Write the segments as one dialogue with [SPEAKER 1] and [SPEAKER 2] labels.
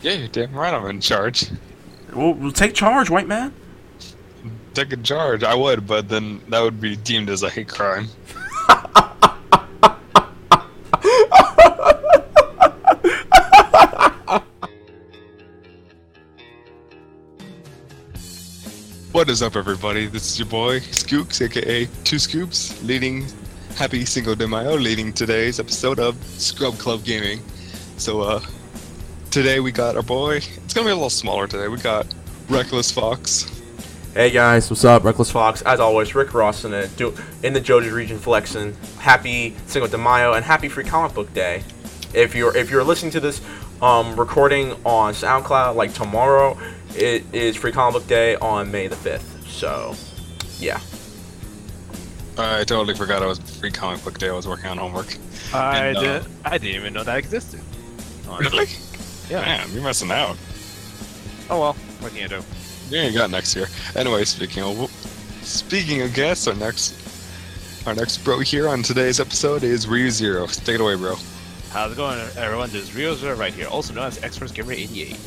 [SPEAKER 1] Yeah, you're damn right I'm in charge.
[SPEAKER 2] Well, we'll take charge, white man.
[SPEAKER 1] Take a charge. I would, but then that would be deemed as a hate crime. What is up, everybody? This is your boy Skooks, aka Two Scoops, leading Happy Cinco de Mayo, leading today's episode of Scrub Club Gaming. So, uh, today we got our boy. It's gonna be a little smaller today. We got Reckless Fox.
[SPEAKER 2] Hey guys, what's up? Reckless Fox. As always, Rick Ross in the, do- in the Joji region flexing. Happy Cinco de Mayo and happy Free Comic Book Day. If you're if you're listening to this um, recording on SoundCloud like tomorrow, it is Free Comic Book Day on May the fifth. So, yeah.
[SPEAKER 1] I totally forgot it was Free Comic Book Day. I was working on homework.
[SPEAKER 3] I
[SPEAKER 1] And, uh.
[SPEAKER 3] I didn't even know that existed. honestly.
[SPEAKER 1] Really?
[SPEAKER 3] Yeah.
[SPEAKER 1] Man, you're missing out.
[SPEAKER 3] Oh well. What can you do?
[SPEAKER 1] Yeah, you got next year. Anyway, speaking of speaking of guests, our next our next bro here on today's episode is Ryu Zero. Take it away, bro.
[SPEAKER 3] How's it going, everyone? This is Rio's right here, also known as Experts Gamer 88.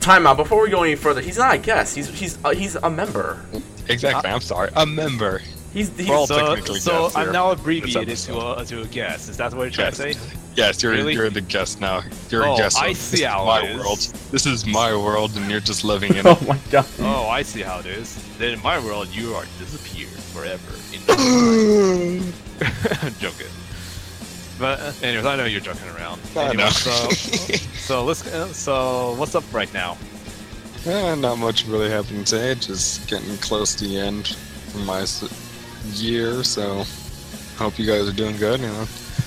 [SPEAKER 2] Time out. Before we go any further, he's not a guest. He's he's uh, he's a member.
[SPEAKER 1] Exactly. I'm sorry. A member.
[SPEAKER 2] He's he's
[SPEAKER 1] Well,
[SPEAKER 3] so,
[SPEAKER 1] technically
[SPEAKER 3] so
[SPEAKER 1] guest
[SPEAKER 3] I'm now abbreviated to a, to a guest. Is that what you're trying
[SPEAKER 1] Yes.
[SPEAKER 3] to say?
[SPEAKER 1] Yes, you're
[SPEAKER 3] Really?
[SPEAKER 1] you're the guest now. You're
[SPEAKER 3] Oh,
[SPEAKER 1] a guest.
[SPEAKER 3] I
[SPEAKER 1] of-
[SPEAKER 3] see
[SPEAKER 1] this is
[SPEAKER 3] how
[SPEAKER 1] my
[SPEAKER 3] it is.
[SPEAKER 1] world. This is my world, and you're just living in
[SPEAKER 2] oh my god.
[SPEAKER 3] Oh, I see how it is. Then in my world, you are disappeared forever. In I'm joking. But uh, anyways, I know you're joking around.
[SPEAKER 1] I
[SPEAKER 3] Anyway,
[SPEAKER 1] know.
[SPEAKER 3] so so let's uh, so what's up right now?
[SPEAKER 1] Eh, not much really happening today. Just getting close to the end of my year, so hope you guys are doing good. You know,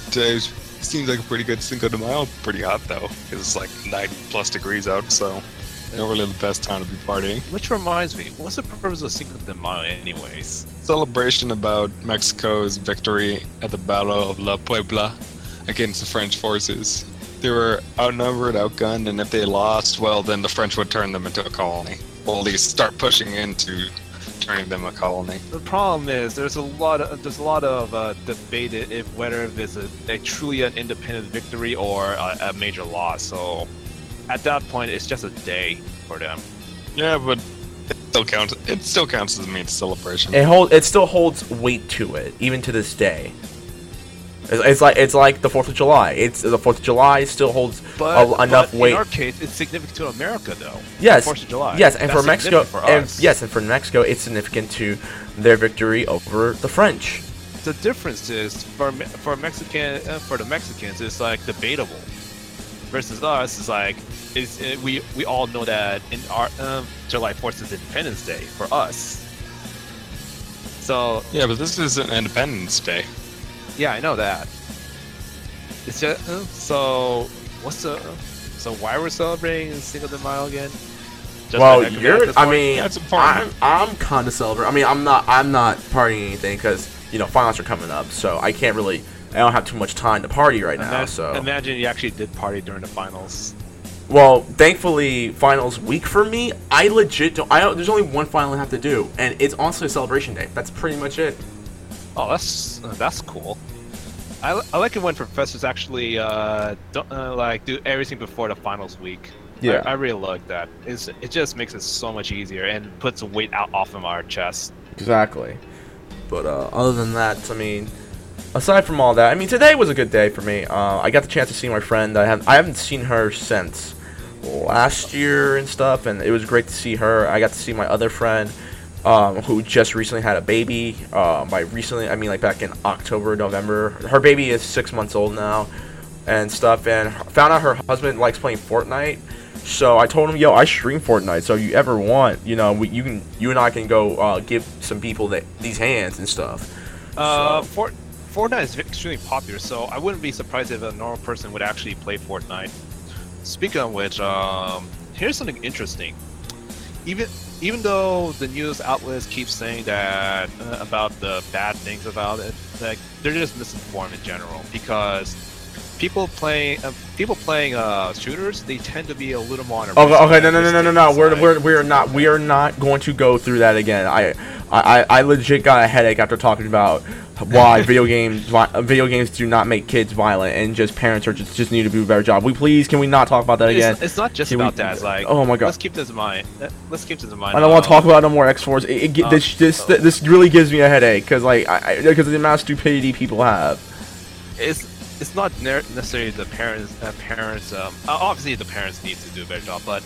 [SPEAKER 1] today seems like a pretty good Cinco de Mayo. Pretty hot though, 'cause it's like 90 plus degrees out, so not really the best time to be partying.
[SPEAKER 3] Which reminds me, what's the purpose of Cinco de Mayo, anyways?
[SPEAKER 1] Celebration about Mexico's victory at the Battle of La Puebla against the French forces. They were outnumbered, outgunned, and if they lost, well, then the French would turn them into a colony. Well, at least start pushing into turning them a colony.
[SPEAKER 3] The problem is there's a lot of there's a lot of uh, debate if whether it's a, a truly an independent victory or a, a major loss. So at that point, it's just a day for them.
[SPEAKER 1] Yeah, but it still counts. It still counts as a main celebration.
[SPEAKER 2] It hold it still holds weight to it, even to this day. It's, it's like it's like the Fourth of July. It's the Fourth of July still holds
[SPEAKER 3] But,
[SPEAKER 2] a- enough
[SPEAKER 3] but
[SPEAKER 2] weight.
[SPEAKER 3] in our case, it's significant to America, though.
[SPEAKER 2] yes,
[SPEAKER 3] Fourth of July.
[SPEAKER 2] yes, and
[SPEAKER 3] That's
[SPEAKER 2] for Mexico,
[SPEAKER 3] significant for
[SPEAKER 2] and yes, and for Mexico, it's significant to their victory over the French.
[SPEAKER 3] The difference is for for Mexican uh, for the Mexicans, it's like debatable. Versus us, it's like it's, uh we we all know that in our um, July Fourth is Independence Day for us. So
[SPEAKER 1] yeah, but this isn't Independence Day.
[SPEAKER 3] Yeah, I know that. It's just uh, so. What's the so why we're celebrating Cinco de Mayo again? Just
[SPEAKER 2] well,
[SPEAKER 3] by
[SPEAKER 2] you're. I mean,
[SPEAKER 1] That's important.
[SPEAKER 2] I'm I'm kind of celebrating. I mean, I'm not I'm not partying anything because you know finals are coming up, so I can't really. I don't have too much time to party right now.
[SPEAKER 3] Ima-
[SPEAKER 2] So
[SPEAKER 3] imagine you actually did party during the finals.
[SPEAKER 2] Well, thankfully, finals week for me. I legit don't. I don't, there's only one final I have to do, and it's honestly a celebration day. That's pretty much it.
[SPEAKER 3] Oh, that's uh, that's cool. I, I like it when professors actually uh, don't, uh, like do everything before the finals week.
[SPEAKER 2] Yeah.
[SPEAKER 3] I, I really like that. It's, it just makes it so much easier and puts weight out off of our chest.
[SPEAKER 2] Exactly. But uh, other than that, I mean, aside from all that, I mean, today was a good day for me. Uh, I got the chance to see my friend. I have I haven't seen her since last year and stuff, and it was great to see her. I got to see my other friend. Um, who just recently had a baby? Uh, by recently, I mean like back in October, November. Her baby is six months old now, and stuff. And found out her husband likes playing Fortnite. So I told him, "Yo, I stream Fortnite. So if you ever want, you know, we, you can, you and I can go uh, give some people that these hands and stuff."
[SPEAKER 3] Uh,
[SPEAKER 2] So-
[SPEAKER 3] Fort, Fortnite is extremely popular, so I wouldn't be surprised if a normal person would actually play Fortnite. Speaking of which, um, here's something interesting. Even even though the news outlets keep saying that uh, about the bad things about it, like they're just misinformed in general because people playing uh, people playing uh, shooters, they tend to be a little more.
[SPEAKER 2] Okay, okay, no, no, no, no, no, no. We're, we're, we're not, we are not going to go through that again. I, I, I legit got a headache after talking about why video games, video games do not make kids violent, and just parents are just, just need to do a better job. We please, can we not talk about that again?
[SPEAKER 3] It's, it's not just
[SPEAKER 2] Can we-
[SPEAKER 3] about that. It's like,
[SPEAKER 2] Oh my God.
[SPEAKER 3] Let's keep this in mind. Let's keep this in mind.
[SPEAKER 2] I don't want to talk about no more X Force. It, it,
[SPEAKER 3] uh,
[SPEAKER 2] this, this,
[SPEAKER 3] uh,
[SPEAKER 2] this really gives me a headache because like, I, because of the amount of stupidity people have.
[SPEAKER 3] It's it's not ne- necessarily the parents. Uh, parents. Um, obviously, the parents need to do a better job, but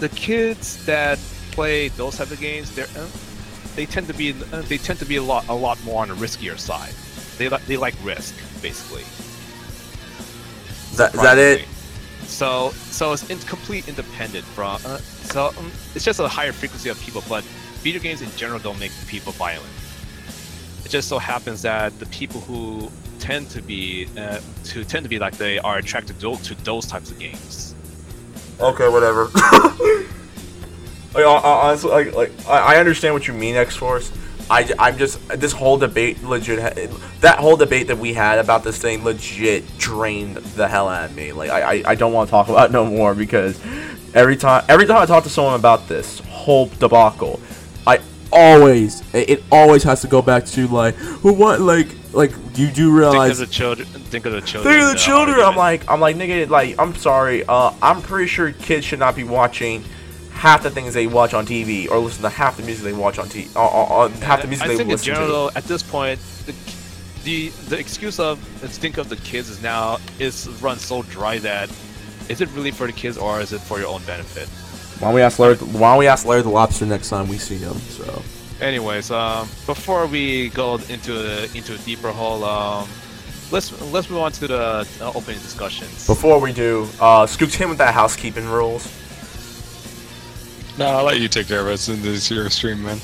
[SPEAKER 3] the kids that play those type of games, they're uh, they tend to be uh, they tend to be a lot a lot more on the riskier side. They like they like risk basically.
[SPEAKER 2] Is that, is that it?
[SPEAKER 3] So so it's in complete independent from. Uh, so um, it's just a higher frequency of people, but video games in general don't make people violent. It just so happens that the people who tend to be uh, to tend to be like they are attracted to, to those types of games.
[SPEAKER 2] Okay, whatever. like, hon- hon- honestly, like, like I understand what you mean, X Force. I, I'm just this whole debate legit that whole debate that we had about this thing legit drained the hell out of me. Like I, I, I don't want to talk about no more because every time every time I talk to someone about this whole debacle, I always it it always has to go back to like who what like like you do
[SPEAKER 3] Think
[SPEAKER 2] realize
[SPEAKER 3] of the children. Think of the children.
[SPEAKER 2] Think of the children. I'm like, I'm like, nigga, like, I'm sorry. Uh, I'm pretty sure kids should not be watching half the things they watch on TV or listen to half the music they watch on TV. Uh, half the music
[SPEAKER 3] I
[SPEAKER 2] they
[SPEAKER 3] think in general,
[SPEAKER 2] to.
[SPEAKER 3] though, at this point, the, the the excuse of let's think of the kids is now is run so dry that is it really for the kids or is it for your own benefit?
[SPEAKER 2] Why don't we ask Larry? Why don't we ask Larry the Lobster next time we see him? So.
[SPEAKER 3] Anyways, um, before we go into a, into a deeper hole, um, let's let's move on to the uh, opening discussions.
[SPEAKER 2] Before we do, uh, Scoops him with that housekeeping rules.
[SPEAKER 1] No, I'll let you take care of it since it's your stream, man.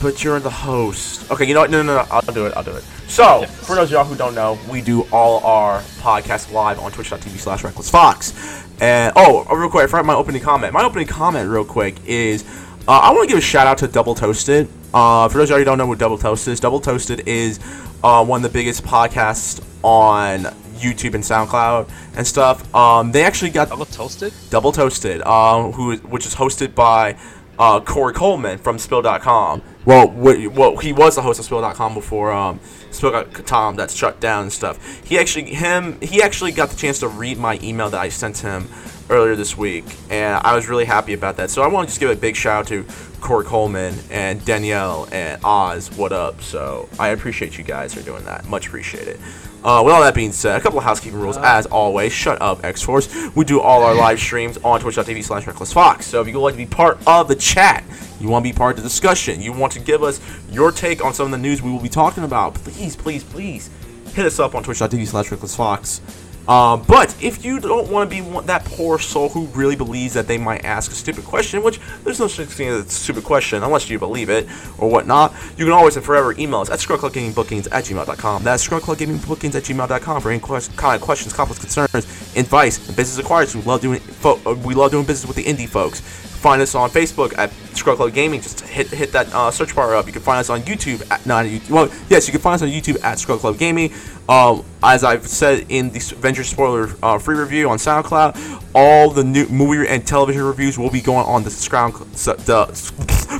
[SPEAKER 2] But you're the host. Okay, you know what? No, no, no. I'll do it. I'll do it. So,
[SPEAKER 3] Yes.
[SPEAKER 2] for those of y'all who don't know, we do all our podcasts live on twitch.tv slash recklessfox. And, oh, real quick, I forgot my opening comment. My opening comment, real quick, is uh, I want to give a shout out to Double Toasted. Uh, for those of y'all who don't know what Double Toasted is, Double Toasted is uh, one of the biggest podcasts on YouTube and SoundCloud and stuff. Um, they actually got
[SPEAKER 3] Double toasted?
[SPEAKER 2] Double Toasted, uh, who which is hosted by uh, Korey Coleman from Spill.com. Well, well, he was the host of Spill.com before um, Spill.com that's shut down and stuff. He actually him he actually got the chance to read my email that I sent him earlier this week, and I was really happy about that. So I want to just give a big shout out to Korey Coleman and Danielle and Oz. What up? So I appreciate you guys for doing that. Much appreciated. Uh, with all that being said, a couple of housekeeping rules as always. Shut up, X Force. We do all our live streams on twitch.tv slash recklessfox. So if you would like to be part of the chat, you want to be part of the discussion, you want to give us your take on some of the news we will be talking about, please, please, please hit us up on twitch.tv slash recklessfox. Uh, but if you don't want to be one, that poor soul who really believes that they might ask a stupid question, which there's no such thing as a stupid question unless you believe it or whatnot, you can always and forever email us at scrubclubgamingbookings at gmail.com. That's scrubclubgamingbookings at gmail.com for any kind of questions, comments, concerns, advice, and business inquiries. We love doing fo- uh, we love doing business with the indie folks. Find us on Facebook at Scrub Club Gaming. Just hit hit that uh, search bar up. You can find us on YouTube at not YouTube. Well, yes, you can find us on YouTube at Scrub Club Gaming. Um, as I've said in the Venture Spoiler uh, free review on SoundCloud, all the new movie and television reviews will be going on the Scrum the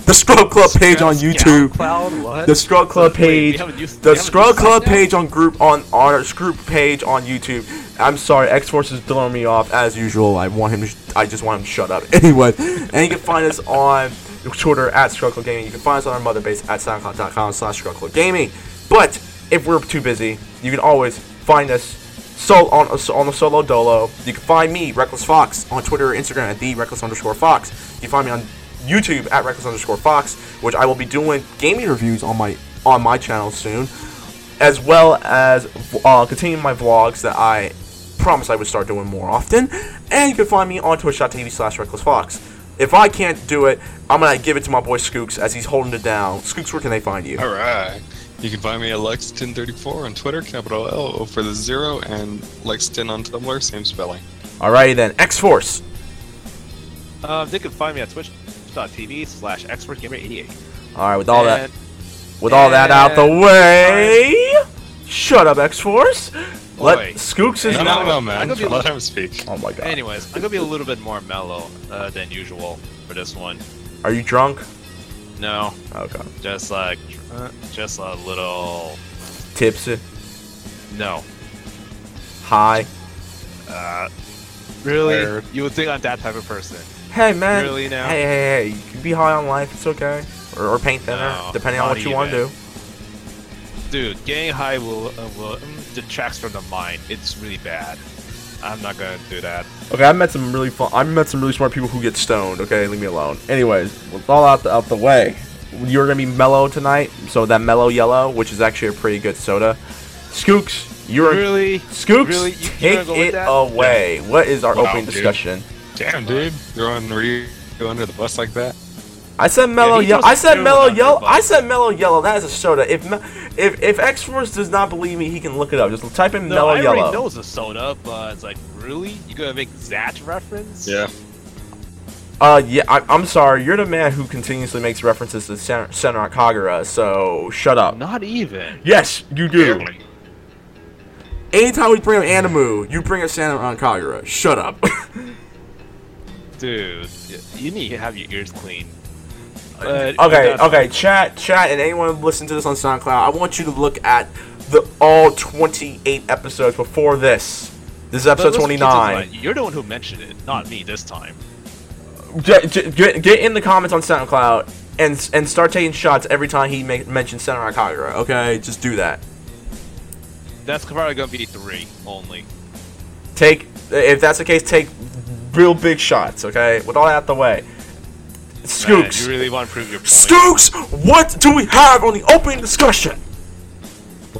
[SPEAKER 2] the Scrub Club page on YouTube. The Scrub Club page,
[SPEAKER 3] used-
[SPEAKER 2] the Scrub Club page on group on on our group page on YouTube. I'm sorry, X Force is throwing me off as usual. I want him. Sh- I just want him to shut up. Anyway, and you can find us on Twitter at Club Gaming. You can find us on our mother base at SoundCloud.com/slash Club Gaming. But if we're too busy, you can always find us so on on the solo dolo. You can find me Reckless Fox on Twitter or Instagram at the Reckless underscore Fox. You can find me on YouTube at Reckless underscore Fox, which I will be doing gaming reviews on my on my channel soon, as well as uh, continuing my vlogs that I promised I would start doing more often. And you can find me on twitch.tv slash Reckless Fox. If I can't do it, I'm gonna give it to my boy Skooks as he's holding it down. Skooks, where can they find you?
[SPEAKER 1] All right. You can find me at Lexington34 on Twitter, capital L for the zero, and Lexington on Tumblr, same spelling.
[SPEAKER 2] Alrighty then, X Force.
[SPEAKER 3] Um, they can find me at twitch.tv slash expertgamer88.
[SPEAKER 2] All right, with all that,
[SPEAKER 3] And-
[SPEAKER 2] with all that out the
[SPEAKER 3] and-
[SPEAKER 2] way, shut up, X Force. Let
[SPEAKER 3] Boy.
[SPEAKER 2] Skooks is
[SPEAKER 1] No,
[SPEAKER 2] now.
[SPEAKER 1] no, no,
[SPEAKER 3] I'm
[SPEAKER 1] man.
[SPEAKER 3] gonna be-
[SPEAKER 1] Let him speak.
[SPEAKER 2] Oh my god.
[SPEAKER 3] Anyways, I'm gonna be a little bit more mellow uh, than usual for this one.
[SPEAKER 2] Are you drunk?
[SPEAKER 3] No,
[SPEAKER 2] Okay.
[SPEAKER 3] just like uh, just a little.
[SPEAKER 2] Tipsy.
[SPEAKER 3] No.
[SPEAKER 2] High.
[SPEAKER 3] Uh, really?
[SPEAKER 1] Tired.
[SPEAKER 3] You would think I'm that type of person?
[SPEAKER 2] Hey man.
[SPEAKER 3] Really now?
[SPEAKER 2] Hey hey hey. You can be high on life. It's okay. Or, or paint thinner,
[SPEAKER 3] No,
[SPEAKER 2] depending on
[SPEAKER 3] not
[SPEAKER 2] what you want to do.
[SPEAKER 3] Even. Dude, getting high will uh, will detracts from the mind. It's really bad. I'm not gonna do that.
[SPEAKER 2] Okay, I met some really fun. I met some really smart people who get stoned. Okay, leave me alone. Anyways, with all out the, out the way, you're gonna be mellow tonight. So that mellow yellow, which is actually a pretty good soda. Skooks, you're
[SPEAKER 3] Really?
[SPEAKER 2] Skooks.
[SPEAKER 3] Really? You- you
[SPEAKER 2] take
[SPEAKER 3] go
[SPEAKER 2] it
[SPEAKER 3] that?
[SPEAKER 2] away. What is our
[SPEAKER 1] Wow,
[SPEAKER 2] opening
[SPEAKER 1] dude.
[SPEAKER 2] discussion?
[SPEAKER 1] Damn, dude. Throwing Ryu under the bus like that.
[SPEAKER 2] I said mellow
[SPEAKER 3] he
[SPEAKER 2] yellow. I said mellow yellow. I said mellow yellow. That is a soda. If if if X Force does not believe me, he can look it up. Just type in
[SPEAKER 3] No,
[SPEAKER 2] mellow
[SPEAKER 3] I
[SPEAKER 2] yellow.
[SPEAKER 3] already know it's a soda, but it's like, really? You gonna make that reference?
[SPEAKER 1] Yeah.
[SPEAKER 2] Uh, yeah, I, I'm sorry. You're the man who continuously makes references to Sen- Senran Kagura. So shut up.
[SPEAKER 3] Not even.
[SPEAKER 2] Yes, you do.
[SPEAKER 1] Barely.
[SPEAKER 2] Anytime we bring up Animu, you bring up Senran Kagura. Shut up.
[SPEAKER 3] Dude, you need to have your ears clean. But
[SPEAKER 2] okay, okay, chat, chat, and anyone listening to this on SoundCloud, I want you to look at the all 28 episodes before this. This is episode 29.
[SPEAKER 3] in You're the one who mentioned it, not me this time.
[SPEAKER 2] Get, get, get in the comments on SoundCloud and and start taking shots every time he make, mentions Senran Kagura. Okay, just do that.
[SPEAKER 3] That's probably gonna be three only.
[SPEAKER 2] Take if that's the case, take real big shots. Okay, with all that out the way.
[SPEAKER 3] Man,
[SPEAKER 2] Skooks,
[SPEAKER 3] you really want to prove your point?
[SPEAKER 2] Skooks, what do we have on the opening discussion?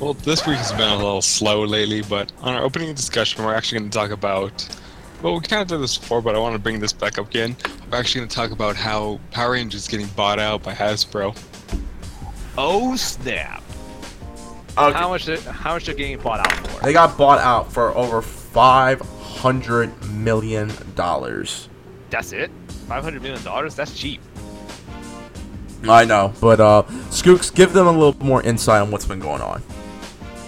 [SPEAKER 1] Well, this week has been a little slow lately, but on our opening discussion, we're actually going to talk about. Well, we kind of did this before, but I want to bring this back up again. We're actually going to talk about how Power Rangers is getting bought out by Hasbro.
[SPEAKER 3] Oh snap!
[SPEAKER 2] Okay.
[SPEAKER 3] How much? They, how much they're getting bought out for?
[SPEAKER 2] They got bought out for over five hundred million dollars.
[SPEAKER 3] That's it? Five hundred million dollars? That's cheap.
[SPEAKER 2] I know, but uh, Skooks, give them a little more insight on what's been going on.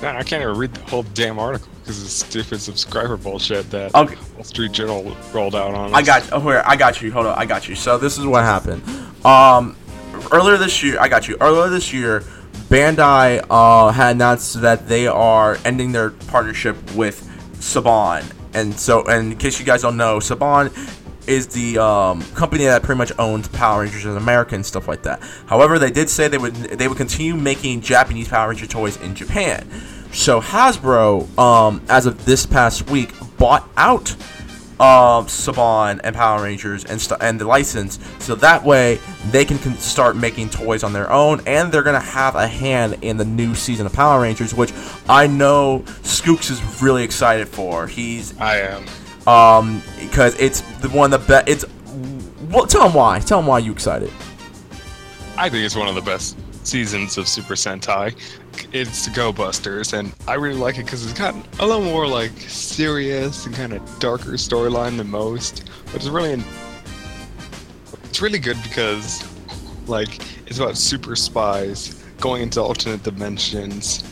[SPEAKER 1] Man, I can't even read the whole damn article because it's stupid subscriber bullshit that
[SPEAKER 2] Okay.
[SPEAKER 1] Wall Street Journal rolled out on us.
[SPEAKER 2] I got. Oh, here, I got you. Hold on, I got you. So this is what happened. Um, earlier this year, I got you. Earlier this year, Bandai uh had announced that they are ending their partnership with Saban, and so, and in case you guys don't know, Saban is the um, company that pretty much owns Power Rangers in America and stuff like that. However, they did say they would they would continue making Japanese Power Ranger toys in Japan. So Hasbro, um, as of this past week, bought out um, Saban and Power Rangers and st- and the license, so that way they can con- start making toys on their own, and they're gonna have a hand in the new season of Power Rangers, which I know Skooks is really excited for. He's
[SPEAKER 1] I am.
[SPEAKER 2] Um because it's the one of the best. It's well, tell them why. Tell them why you excited.
[SPEAKER 1] I think it's one of the best seasons of Super Sentai. It's Go Busters, and I really like it because it's got a little more like serious and kind of darker storyline than most. But it's really, it's really good because, like, it's about super spies going into alternate dimensions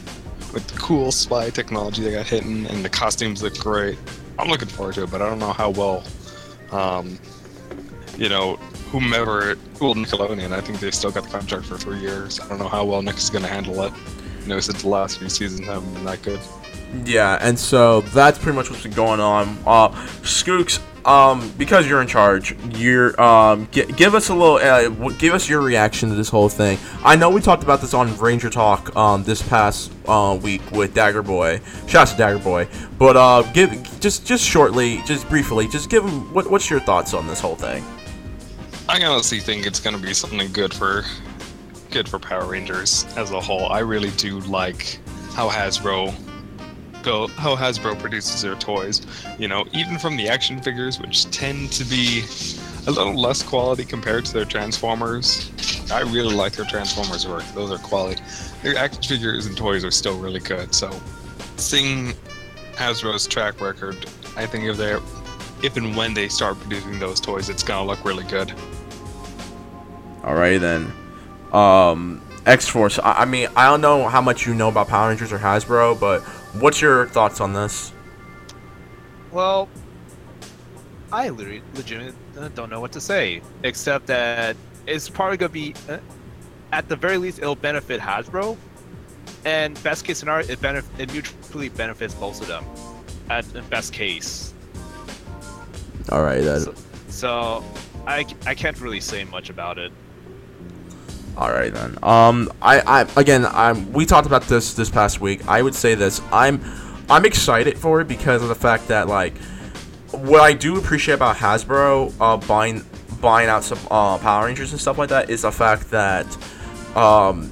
[SPEAKER 1] with cool spy technology they got hidden, and the costumes look great. I'm looking forward to it, but I don't know how well, um, you know, whomever, well, Nickelodeon, I think they've still got the contract for three years. I don't know how well Nick is going to handle it. You know, since the last few seasons haven't been that good.
[SPEAKER 2] Yeah, and so that's pretty much what's been going on. Uh, Skooks, um, because you're in charge, you're um, gi- give us a little, uh, give us your reaction to this whole thing. I know we talked about this on Ranger Talk um, this past uh, week with Dagger Boy. Shouts to Dagger Boy, but uh, give just just shortly, just briefly, just give him what, what's your thoughts on this whole thing?
[SPEAKER 1] I honestly think it's to be something good for good for Power Rangers as a whole. I really do like how Hasbro go how Hasbro produces their toys. You know, even from the action figures, which tend to be a little less quality compared to their Transformers. I really like their Transformers work. Those are quality. Their action figures and toys are still really good. So, seeing Hasbro's track record, I think if they if and when they start producing those toys, it's gonna look really good.
[SPEAKER 2] Alrighty then. Um, X Force. I, I mean, I don't know how much you know about Power Rangers or Hasbro, but what's your thoughts on this?
[SPEAKER 3] Well, I literally legitimately uh, don't know what to say, except that it's probably gonna be, uh, at the very least, it'll benefit Hasbro, and best case scenario, it benef- it mutually benefits both of them. At the best case,
[SPEAKER 2] All right, that,
[SPEAKER 3] so, so I, I can't really say much about it.
[SPEAKER 2] All right then. Um, I, I again, I'm. We talked about this this past week. I would say this. I'm, I'm excited for it because of the fact that like, what I do appreciate about Hasbro uh, buying buying out some uh, Power Rangers and stuff like that is the fact that, um,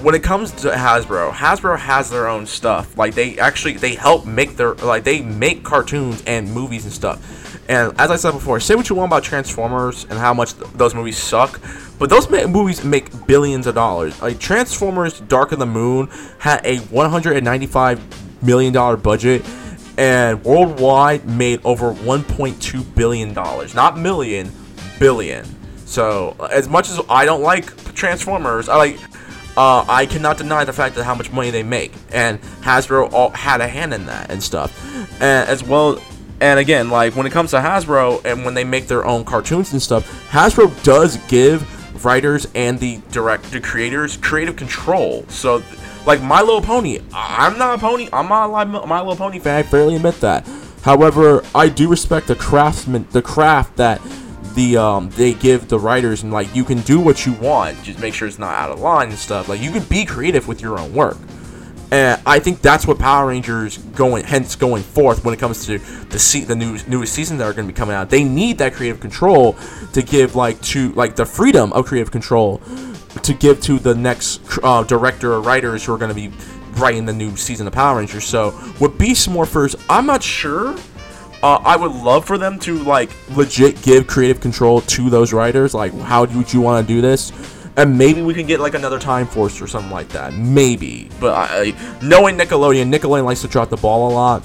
[SPEAKER 2] when it comes to Hasbro, Hasbro has their own stuff. Like they actually they help make their like they make cartoons and movies and stuff. And as I said before, say what you want about Transformers and how much th- those movies suck, but those ma- movies make billions of dollars. Like Transformers: Dark of the Moon had a 195 million dollar budget and worldwide made over 1.2 billion dollars. Not million, billion. So as much as I don't like Transformers, I like uh, I cannot deny the fact that how much money they make, and Hasbro all had a hand in that and stuff, and as well. And again, like when it comes to Hasbro and when they make their own cartoons and stuff, Hasbro does give writers and the direct the creators creative control. So, like My Little Pony, I'm not a pony. I'm not a My Little Pony fan. I fairly admit that. However, I do respect the craftsman, the craft that the um they give the writers and like you can do what you want just make sure it's not out of line and stuff like you can be creative with your own work and i think that's what power rangers going hence going forth when it comes to the se- the new newest seasons that are going to be coming out they need that creative control to give like to like the freedom of creative control to give to the next uh, director or writers who are going to be writing the new season of power rangers so with beast morphers i'm not sure uh, I would love for them to like legit give creative control to those writers. Like, how would you want to do this? And maybe we can get like another Time Force or something like that. Maybe, but I, knowing Nickelodeon, Nickelodeon likes to drop the ball a lot,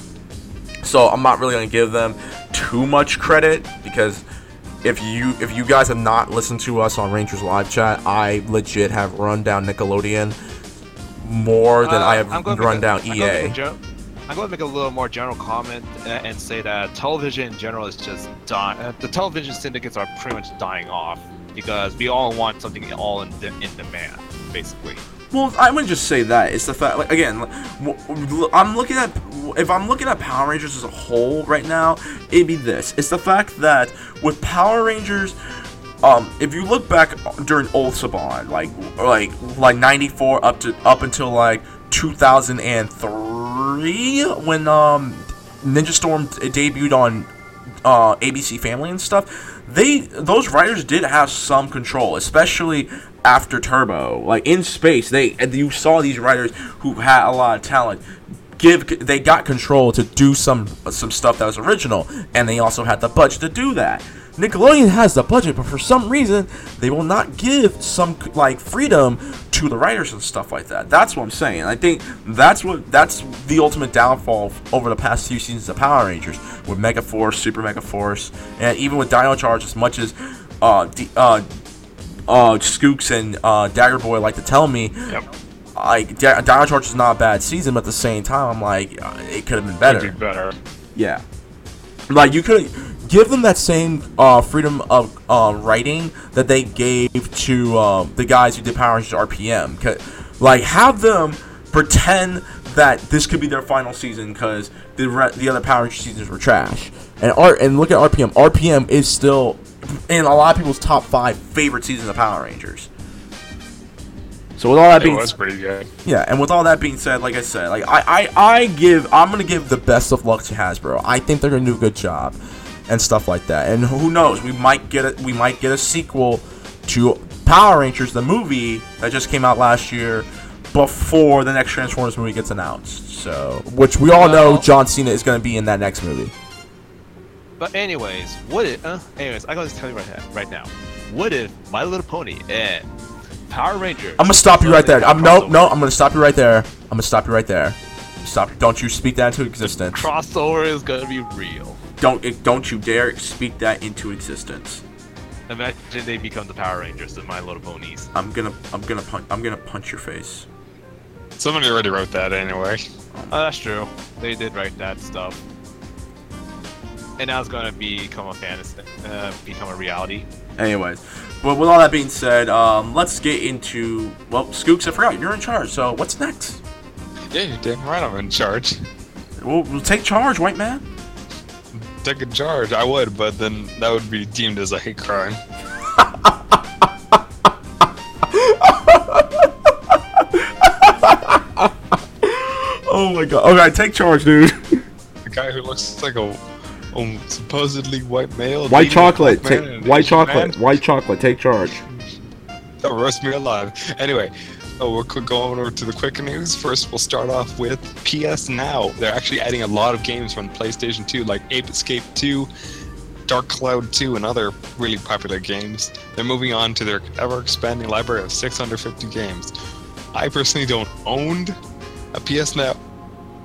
[SPEAKER 2] so I'm not really gonna give them too much credit because if you if you guys have not listened to us on Rangers live chat, I legit have run down Nickelodeon more than
[SPEAKER 3] Uh,
[SPEAKER 2] I have run
[SPEAKER 3] a-
[SPEAKER 2] down
[SPEAKER 3] I'm gonna make a
[SPEAKER 2] EA.
[SPEAKER 3] I'm going to make a little more general comment and say that television in general is just dying. Uh, the television syndicates are pretty much dying off because we all want something all in, de- in demand, basically.
[SPEAKER 2] Well, I wouldn't just say that. It's the fact, like again, I'm looking at if I'm looking at Power Rangers as a whole right now, it'd be this. It's the fact that with Power Rangers, um, if you look back during old Saban, like like like '94 up to up until like 2003, when um Ninja Storm debuted on uh, ABC Family and stuff, they those writers did have some control, especially after Turbo. Like in space, they you saw these writers who had a lot of talent. Give they got control to do some some stuff that was original, and they also had the budget to do that. Nickelodeon has the budget, but for some reason they will not give some like freedom to the writers and stuff like that. That's what I'm saying. I think that's what that's the ultimate downfall over the past few seasons of Power Rangers with Mega Force, Super Mega Force, and even with Dino Charge. As much as uh, D- uh, uh, Skooks and uh, Dagger Boy like to tell me,
[SPEAKER 3] Yep.
[SPEAKER 2] like Dino Charge is not a bad season, but at the same time, I'm like, uh, it could have been better.
[SPEAKER 3] Be better.
[SPEAKER 2] Yeah. Like you could give them that same uh, freedom of uh, writing that they gave to um, the guys who did Power Rangers RPM. Like have them pretend that this could be their final season because the re- the other Power Rangers seasons were trash. And R and look at RPM. RPM is still in a lot of people's top five favorite seasons of Power Rangers. So with all that
[SPEAKER 1] It
[SPEAKER 2] being
[SPEAKER 1] was pretty good.
[SPEAKER 2] yeah, and with all that being said, like I said, like I, I, I give I'm gonna give the best of luck to Hasbro. I think they're gonna do a good job and stuff like that. And who knows, we might get a we might get a sequel to Power Rangers, the movie that just came out last year, before the next Transformers movie gets announced. So which we all know John Cena is gonna be in that next movie.
[SPEAKER 3] But anyways, what if? Uh, anyways, I gotta tell you right now. Right now, what if My Little Pony and Power Rangers?
[SPEAKER 2] I'm gonna stop you right there. I'm no no, I'm gonna stop you right there. I'm gonna stop you right there. Stop don't you speak that into existence.
[SPEAKER 3] crossover is gonna be real.
[SPEAKER 2] Don't don't you dare speak that into existence.
[SPEAKER 3] Imagine they become the Power Rangers, the My Little Ponies.
[SPEAKER 2] I'm gonna I'm gonna punch I'm gonna punch your face.
[SPEAKER 1] Somebody already wrote that anyway.
[SPEAKER 3] Oh, that's true. They did write that stuff. And now it's gonna become a fantasy, uh, become a reality.
[SPEAKER 2] Anyways, but with all that being said, um, let's get into well, Skooks. I forgot you're in charge. So what's next?
[SPEAKER 1] Yeah, you're damn right I'm in charge.
[SPEAKER 2] We'll, we'll take charge, white man.
[SPEAKER 1] Take a charge, I would, but then that would be deemed as a hate crime.
[SPEAKER 2] Oh my god. Okay, take charge, dude.
[SPEAKER 1] The guy who looks like a, a supposedly white male.
[SPEAKER 2] White chocolate. Take white
[SPEAKER 1] Asian
[SPEAKER 2] chocolate.
[SPEAKER 1] man.
[SPEAKER 2] White chocolate. Take charge.
[SPEAKER 1] That roast me alive. Anyway, oh, we're going over to the quick news. First, we'll start off with PS Now. They're actually adding a lot of games from PlayStation 2, like Ape Escape 2, Dark Cloud 2, and other really popular games. They're moving on to their ever-expanding library of 650 games. I personally don't own a PS Now,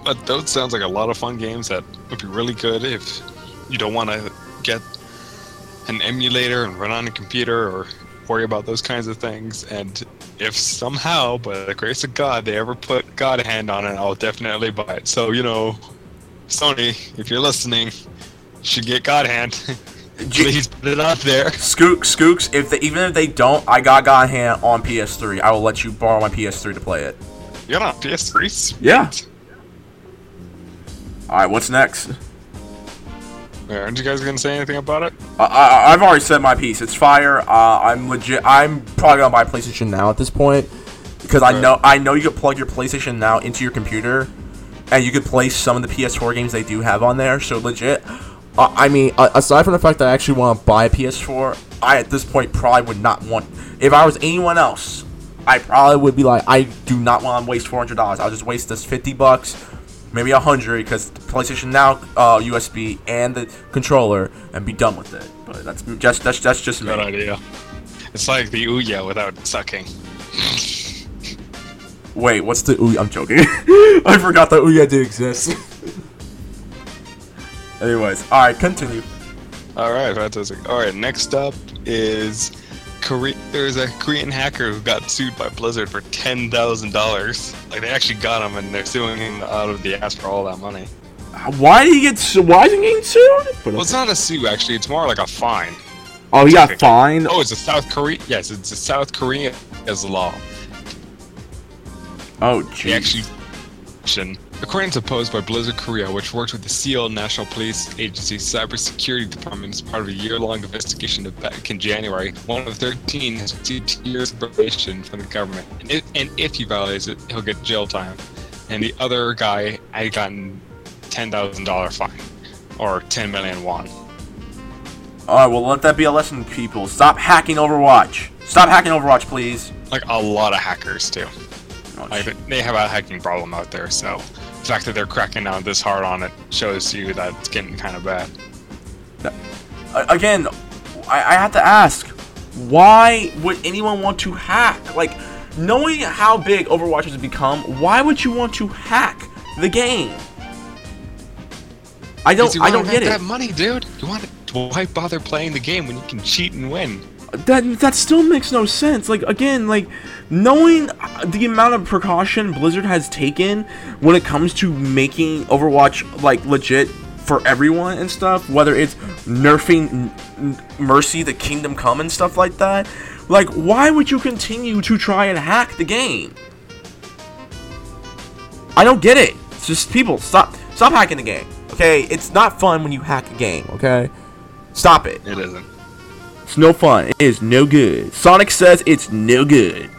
[SPEAKER 1] but those sounds like a lot of fun games that would be really good if you don't want to get an emulator and run on a computer or worry about those kinds of things. And if somehow, by the grace of God, they ever put God hand on it, I'll definitely buy it. So, you know, Sony, if you're listening, you should get God hand. Please put it out there.
[SPEAKER 2] Skook, Skooks, if they, even if they don't, I got God Hand on PS3. I will let you borrow my PS3 to play it.
[SPEAKER 1] You're on PS3?
[SPEAKER 2] Yeah. All right, what's next?
[SPEAKER 1] Aren't you guys gonna say anything about it?
[SPEAKER 2] I, I, I've already said my piece. It's fire. Uh, I'm legit. I'm probably gonna buy PlayStation Now at this point because I know I know you could plug your PlayStation Now into your computer, and you could play some of the PS4 games they do have on there. So legit. Uh, I mean, uh, aside from the fact that I actually want to buy a PS4, I at this point probably would not want. If I was anyone else, I probably would be like, I do not want to waste four hundred dollars. I'll just waste this fifty bucks, maybe a hundred, because PlayStation Now uh, USB and the controller, and be done with it. But that's just that's that's just me.
[SPEAKER 1] Idea. It's like the Ouya without sucking.
[SPEAKER 2] Wait, what's the Ouya? I'm joking. I forgot that Ouya did exist. Anyways, all right, continue.
[SPEAKER 1] All right, fantastic. All right, next up is Kore- there's a Korean hacker who got sued by Blizzard for ten thousand dollars. Like they actually got him, and they're suing him out of the ass for all that money.
[SPEAKER 2] Why did he get? Su- why is he getting sued?
[SPEAKER 1] Well, it's not a sue actually; it's more like a fine.
[SPEAKER 2] oh, he got fined.
[SPEAKER 1] Oh, it's a South Korea. Yes, it's a South Korea as law.
[SPEAKER 2] Oh, jeez.
[SPEAKER 1] actually, according to a post by Blizzard Korea, which works with the Seoul National Police Agency Cybersecurity Department as part of a year-long investigation of back in January, one of 13 has received two years of probation from the government, and if, and if he violates it, he'll get jail time. And the other guy had gotten $10,000 fine, or 10 million won.
[SPEAKER 2] All right, well, let that be a lesson, people. Stop hacking Overwatch. Stop hacking Overwatch, please.
[SPEAKER 1] Like a lot of hackers too.
[SPEAKER 2] Oh,
[SPEAKER 1] Like they have a hacking problem out there, so the fact that they're cracking down this hard on it shows you that it's getting kind of bad.
[SPEAKER 2] Again, I, I have to ask, why would anyone want to hack? Like, knowing how big Overwatch has become, why would you want to hack the game? I don't.
[SPEAKER 1] you
[SPEAKER 2] I don't get
[SPEAKER 1] make that
[SPEAKER 2] it.
[SPEAKER 1] money, dude. You want to why bother playing the game when you can cheat and win?
[SPEAKER 2] That that still makes no sense. Like again, like knowing the amount of precaution Blizzard has taken when it comes to making Overwatch like legit for everyone and stuff, whether it's nerfing Mercy, the Kingdom Come, and stuff like that. Like, why would you continue to try and hack the game? I don't get it. It's just people stop stop hacking the game. Okay, it's not fun when you hack a game. Okay, stop it.
[SPEAKER 1] It isn't.
[SPEAKER 2] It's no fun. It is no good. Sonic says it's no good.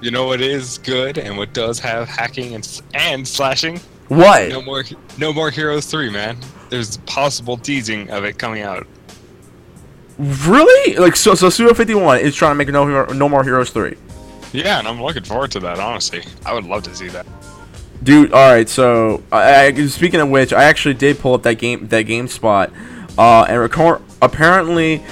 [SPEAKER 1] You know what is good and what does have hacking and and slashing?
[SPEAKER 2] What?
[SPEAKER 1] No more, no more Heroes Three, man. There's possible teasing of it coming out.
[SPEAKER 2] Really? Like so? So Suda Fifty One is trying to make no no more Heroes Three.
[SPEAKER 1] Yeah, and I'm looking forward to that. Honestly, I would love to see that.
[SPEAKER 2] Dude, all right. So, I, I, speaking of which, I actually did pull up that game that game spot, uh, and record. Apparently,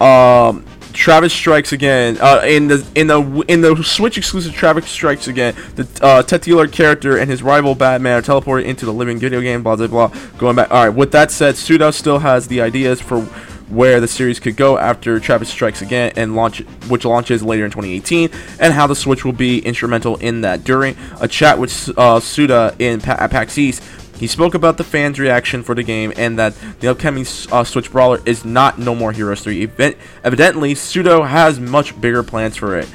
[SPEAKER 2] um, Travis Strikes Again. Uh, in the in the in the Switch exclusive Travis Strikes Again, the uh, character and his rival Bad Man are teleported into the living video game. Blah blah blah. Going back. All right. With that said, Suda still has the ideas for where the series could go after Travis strikes again and launch, which launches later in 2018, and how the Switch will be instrumental in that. During a chat with uh, Suda in pa- at PAX East, he spoke about the fans' reaction for the game and that the upcoming uh, Switch brawler is not No More Heroes 3. Event- evidently, Suda has much bigger plans for it.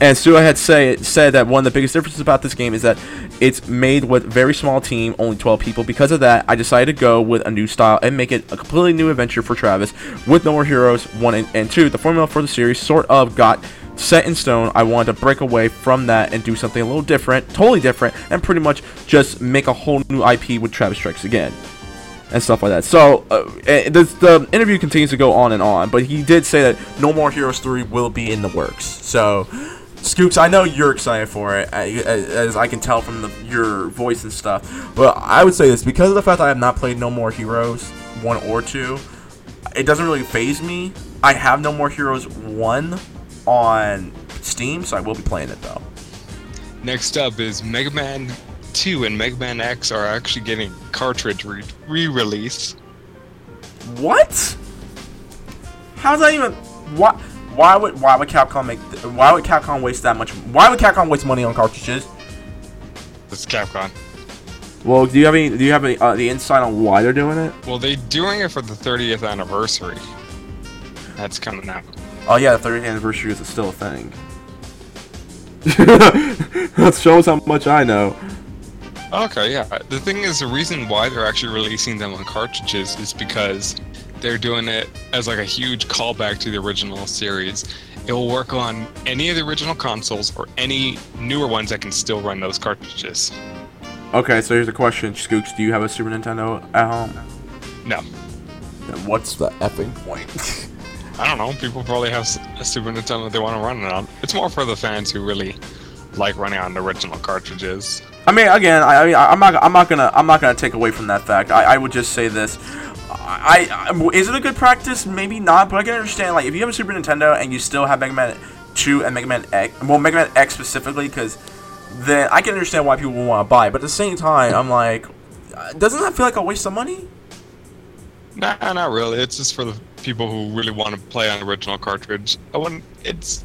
[SPEAKER 2] And Suda had say, said that one of the biggest differences about this game is that it's made with very small team, only 12 people. Because of that, I decided to go with a new style and make it a completely new adventure for Travis with No More Heroes 1 and, and 2. The formula for the series sort of got set in stone. I wanted to break away from that and do something a little different, totally different, and pretty much just make a whole new IP with Travis Strikes Again and stuff like that. So uh, eh, the, the interview continues to go on and on, but he did say that No More Heroes 3 will be in the works. So, Scoops, I know you're excited for it, as I can tell from the, your voice and stuff. But I would say this because of the fact that I have not played No More Heroes 1 or 2, it doesn't really phase me. I have No More Heroes 1 on Steam, so I will be playing it though.
[SPEAKER 1] Next up is Mega Man 2 and Mega Man X are actually getting cartridge re- re-release.
[SPEAKER 2] What? How's that even? Why? Why would why would Capcom make? th- Why would Capcom waste that much? Why would Capcom waste money on cartridges?
[SPEAKER 1] It's Capcom.
[SPEAKER 2] Well, do you have any? Do you have any, uh, the insight on why they're doing it?
[SPEAKER 1] Well, they're doing it for the 30th anniversary. That's coming out.
[SPEAKER 2] Oh yeah, the 30th anniversary is still a thing. that shows how much I know.
[SPEAKER 1] Okay, yeah. The thing is, the reason why they're actually releasing them on cartridges is because they're doing it as like a huge callback to the original series. It will work on any of the original consoles or any newer ones that can still run those cartridges.
[SPEAKER 2] Okay, so here's a question, Skooks. Do you have a Super Nintendo at home?
[SPEAKER 1] No,
[SPEAKER 2] Then what's the effing point?
[SPEAKER 1] I don't know. People probably have a Super Nintendo they want to run it on. It's more for the fans who really like running on the original cartridges.
[SPEAKER 2] I mean, again, I, I I'm not, I'm not gonna, I'm not gonna take away from that fact. I, I would just say this: I, I, is it a good practice? Maybe not, but I can understand. Like, if you have a Super Nintendo and you still have Mega Man Two and Mega Man X, well, Mega Man X specifically, because then I can understand why people would want to buy. it. But at the same time, I'm like, uh, doesn't that feel like a waste of money?
[SPEAKER 1] Nah, not really. It's just for the people who really want to play on original cartridge. I wouldn't. It's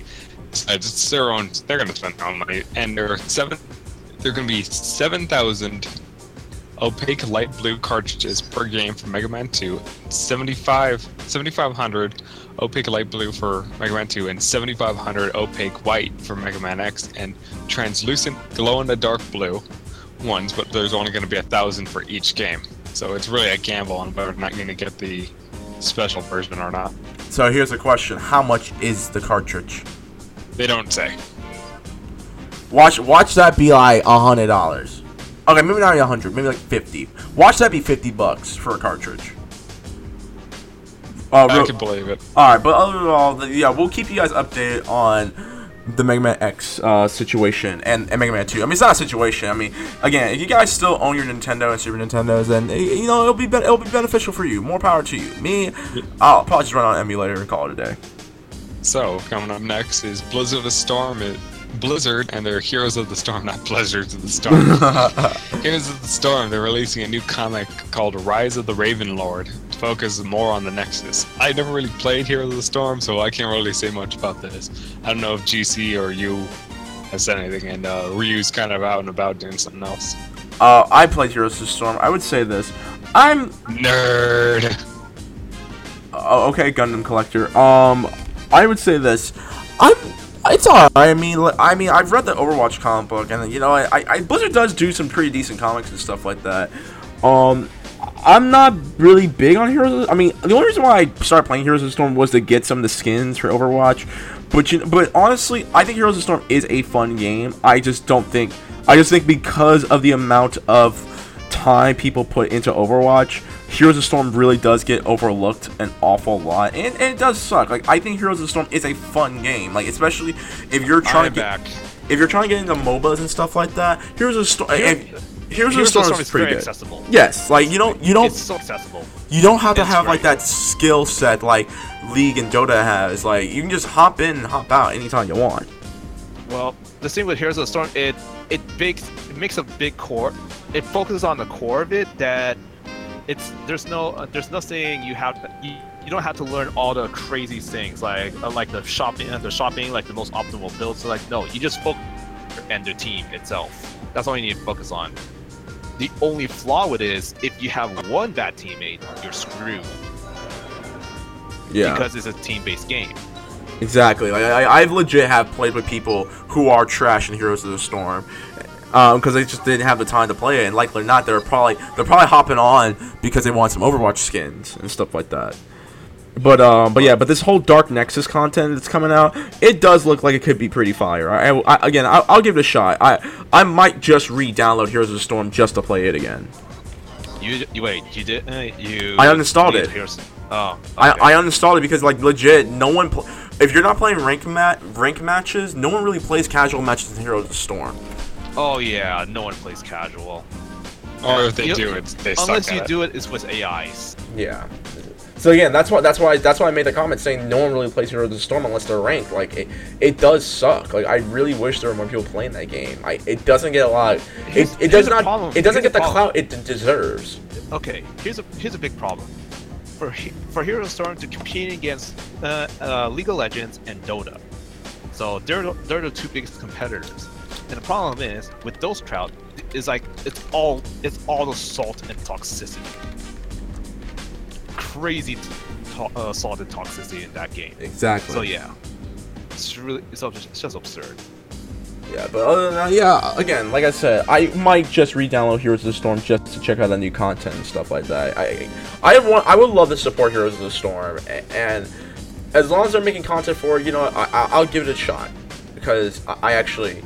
[SPEAKER 1] besides, it's their own. They're gonna spend their own money, and there are seven. There are gonna be seven thousand opaque light blue cartridges per game for Mega Man 2, 75, 7500 opaque light blue for Mega Man 2, and 7500 opaque white for Mega Man X, and translucent glow in the dark blue ones. But there's only gonna be a thousand for each game. So it's really a gamble on whether or not you're gonna get the special version or not.
[SPEAKER 2] So here's a question: How much is the cartridge?
[SPEAKER 1] They don't say.
[SPEAKER 2] Watch, watch that be like a hundred dollars. Okay, maybe not a hundred, maybe like fifty. Watch that be fifty bucks for a cartridge. Uh,
[SPEAKER 1] I
[SPEAKER 2] real-
[SPEAKER 1] can believe it.
[SPEAKER 2] All right, but other than all, yeah, we'll keep you guys updated on the Mega Man X uh, situation and, and Mega Man 2. I mean, it's not a situation. I mean, again, if you guys still own your Nintendo and Super Nintendos, then you know it'll be be- it'll be beneficial for you. More power to you. Me, I'll probably just run on emulator and call it a day.
[SPEAKER 1] So coming up next is Blizzard of the Storm. It, Blizzard and their Heroes of the Storm, not Blizzards of the Storm. Heroes of the Storm. They're releasing a new comic called Rise of the Raven Lord. To focus more on the Nexus. I never really played Heroes of the Storm, so I can't really say much about this. I don't know if GC or you has said anything, and uh, Ryu's kind of out and about doing something else.
[SPEAKER 2] Uh, I played Heroes of the Storm. I would say this. I'm
[SPEAKER 1] Nerd.
[SPEAKER 2] Oh, okay, Gundam collector. Um, I would say this. It's alright. I mean, I mean, I've read the Overwatch comic book, and you know, I, I, Blizzard does do some pretty decent comics and stuff like that. Um, I'm not really big on Heroes. I mean, the only reason why I started playing Heroes of the Storm was to get some of the skins for Overwatch. But you, but honestly, I think Heroes of the Storm is a fun game. I just don't think. I just think because of the amount of time people put into Overwatch, Heroes of the Storm really does get overlooked an awful lot, and, and it does suck. Like I think Heroes of the Storm is a fun game, like especially if you're trying
[SPEAKER 1] I'm
[SPEAKER 2] to get
[SPEAKER 1] back.
[SPEAKER 2] if you're trying to get into MOBAs and stuff like that. Heroes of the Storm, Heroes,
[SPEAKER 3] Heroes
[SPEAKER 2] of the Storm is pretty good.
[SPEAKER 3] accessible.
[SPEAKER 2] Yes, like you don't you don't
[SPEAKER 3] It's so accessible.
[SPEAKER 2] you don't have to
[SPEAKER 1] It's
[SPEAKER 2] have like that skill set like League and Dota has. Like you can just hop in and hop out anytime you want.
[SPEAKER 3] Well, the thing with Heroes of the Storm, it it makes it makes a big core. It focuses on the core of it that it's there's no there's nothing you have you, you you don't have to learn all the crazy things like uh, like the shopping the shopping like the most optimal builds. So like no, you just focus and the team itself. That's all you need to focus on. The only flaw with it is if you have one bad teammate, you're screwed
[SPEAKER 2] Yeah.
[SPEAKER 3] because it's a team-based game.
[SPEAKER 2] Exactly. Like I, I've legit have played with people who are trash in Heroes of the Storm, because they just didn't have the time to play it. And likely not, they're probably they're probably hopping on because they want some Overwatch skins and stuff like that. But um, but yeah, but this whole Dark Nexus content that's coming out, it does look like it could be pretty fire. I, I again, I'll, I'll give it a shot. I I might just re-download Heroes of the Storm just to play it again.
[SPEAKER 3] You, you wait, you did uh, you?
[SPEAKER 2] I uninstalled
[SPEAKER 3] you-
[SPEAKER 2] it.
[SPEAKER 3] here's- Oh,
[SPEAKER 2] I,
[SPEAKER 3] okay.
[SPEAKER 2] I uninstalled it because like legit, no one. Pl- if you're not playing rank mat rank matches, no one really plays casual matches in Heroes of the Storm.
[SPEAKER 3] Oh yeah, no one plays casual.
[SPEAKER 1] Or if they
[SPEAKER 3] You-
[SPEAKER 1] do, it's they suck
[SPEAKER 3] Unless
[SPEAKER 1] at
[SPEAKER 3] you
[SPEAKER 1] it.
[SPEAKER 3] do it, it's with AIs.
[SPEAKER 2] Yeah. So again, that's why that's why that's why I made the comment saying no one really plays Heroes of the Storm unless they're ranked. Like it, it does suck. Like I really wish there were more people playing that game. I it doesn't get a lot. It,
[SPEAKER 3] Here's-
[SPEAKER 2] it does not.
[SPEAKER 3] problem.
[SPEAKER 2] It doesn't
[SPEAKER 3] Here's
[SPEAKER 2] get the
[SPEAKER 3] problem.
[SPEAKER 2] clout it deserves.
[SPEAKER 3] Okay, here's a here's a big problem. For for Hero Storm to compete against uh, uh, League of Legends and Dota, so they're the- they're the two biggest competitors. And the problem is with those crowd is like it's all it's all the salt and toxicity. Crazy to- uh, salt toxicity in that game.
[SPEAKER 2] Exactly.
[SPEAKER 3] So yeah, it's really it's, it's just absurd.
[SPEAKER 2] Yeah, but other than that, yeah. Again, like I said, I might just re-download Heroes of the Storm just to check out the new content and stuff like that. I, I want, I would love to support Heroes of the Storm, and as long as they're making content for it, you know, I, I- I'll give it a shot because I, I actually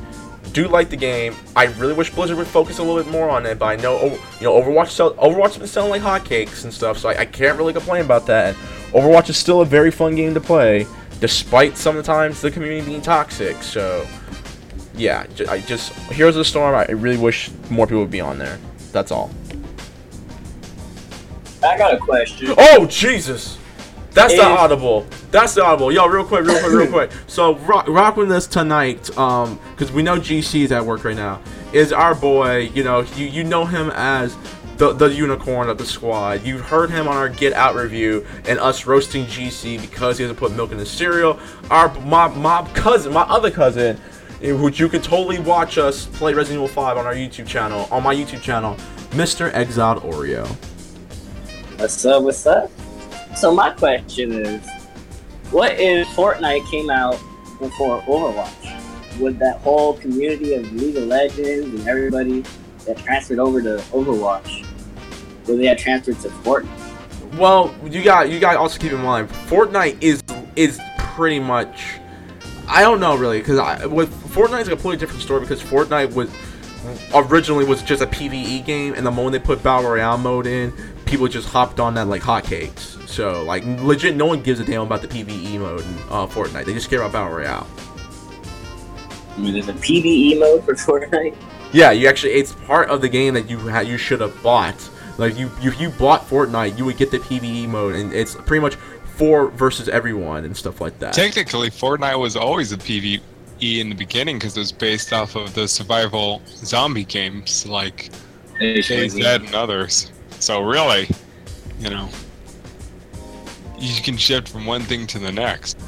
[SPEAKER 2] do like the game. I really wish Blizzard would focus a little bit more on it, but I know, oh, you know, Overwatch sell, Overwatch's been selling like hotcakes and stuff, so I, I can't really complain about that. Overwatch is still a very fun game to play, despite sometimes the community being toxic. So yeah, I just Heroes of the Storm. I really wish more people would be on there. That's all.
[SPEAKER 4] I got a question.
[SPEAKER 2] Oh Jesus, that's the audible. That's the audible. Yo, real quick, real quick, real quick. So rock, rock with us tonight, um, because we know GC is at work right now. Is our boy? You know, you you know him as. The, the unicorn of the squad. You've heard him on our Get Out review and us roasting GC because he doesn't put milk in his cereal. Our my, my cousin, my other cousin, eh, which you can totally watch us play Resident Evil 5 on our YouTube channel, on my YouTube channel, Mr. Exiled Oreo.
[SPEAKER 4] What's up? What's up? So my question is, what if Fortnite came out before Overwatch? Would that whole community of League of Legends and everybody that transferred over to Overwatch, would they have transferred to Fortnite?
[SPEAKER 2] Well, you got you got also keep in mind Fortnite is is pretty much I don't know really because with Fortnite is a completely different story because Fortnite was originally was just a PVE game and the moment they put battle royale mode in, people just hopped on that like hotcakes. So like legit, no one gives a damn about the PVE mode in uh, Fortnite. They just care about battle royale.
[SPEAKER 4] I mean, there's a PVE mode for Fortnite.
[SPEAKER 2] Yeah, you actually it's part of the game that you ha- you should have bought. Like you if you bought Fortnite, you would get the PVE mode and it's pretty much four versus everyone and stuff like that.
[SPEAKER 1] Technically, Fortnite was always a PvE in the beginning because it was based off of the survival zombie games like KZ and others. So really, you know, you can shift from one thing to the next.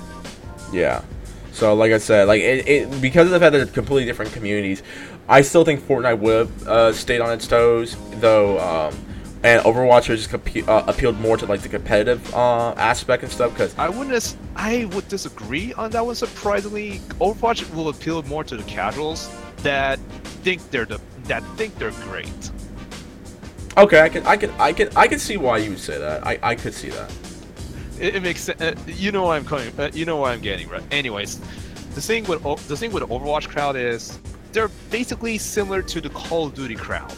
[SPEAKER 2] Yeah. So like I said, like it, it because of the fact that they're completely different communities, I still think Fortnite would have uh, stayed on its toes, though. Um, and Overwatch has just compe- uh, appealed more to like the competitive uh, aspect and stuff because
[SPEAKER 3] I wouldn't. as- I would disagree on that one. Surprisingly, Overwatch will appeal more to the casuals that think they're the that think they're great.
[SPEAKER 2] Okay, I can I can I can I can see why you would say that. I, I could see that.
[SPEAKER 3] It, it makes sense. Uh, you know why I'm coming. Uh, you know why I'm getting. Right. Anyways, the thing with the thing with Overwatch crowd is they're basically similar to the Call of Duty crowd.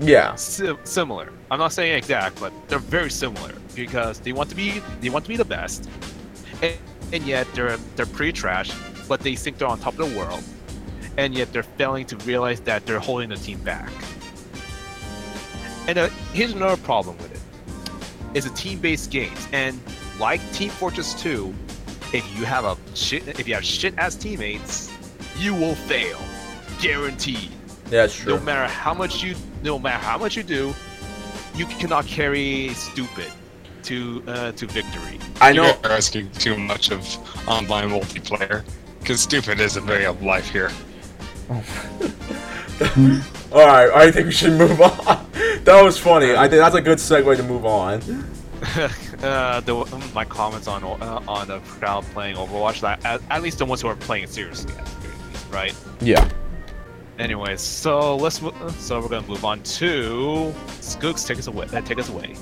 [SPEAKER 2] Yeah.
[SPEAKER 3] Si- similar. I'm not saying exact, but they're very similar because they want to be they want to be the best, and, and yet they're they're pretty trash, but they think they're on top of the world, and yet they're failing to realize that they're holding the team back. And uh, here's another problem with it: it's a team-based games, and like Team Fortress 2, if you have a shit if you have shit as teammates, you will fail, guaranteed
[SPEAKER 2] Yeah, it's true.
[SPEAKER 3] no matter how much you no matter how much you do you cannot carry stupid to uh, to victory.
[SPEAKER 2] I know.
[SPEAKER 1] You're asking too much of online multiplayer. Because stupid is a way of life here.
[SPEAKER 2] All right, I think we should move on. that was funny. I think that's a good segue to move on.
[SPEAKER 3] uh, the, my comments on uh, on the crowd playing Overwatch, like, at, at least the ones who are playing it seriously, at the very least, right?
[SPEAKER 2] Yeah.
[SPEAKER 3] Anyways, so let's so we're gonna move on to Skooks. Take us away. Uh, take us away.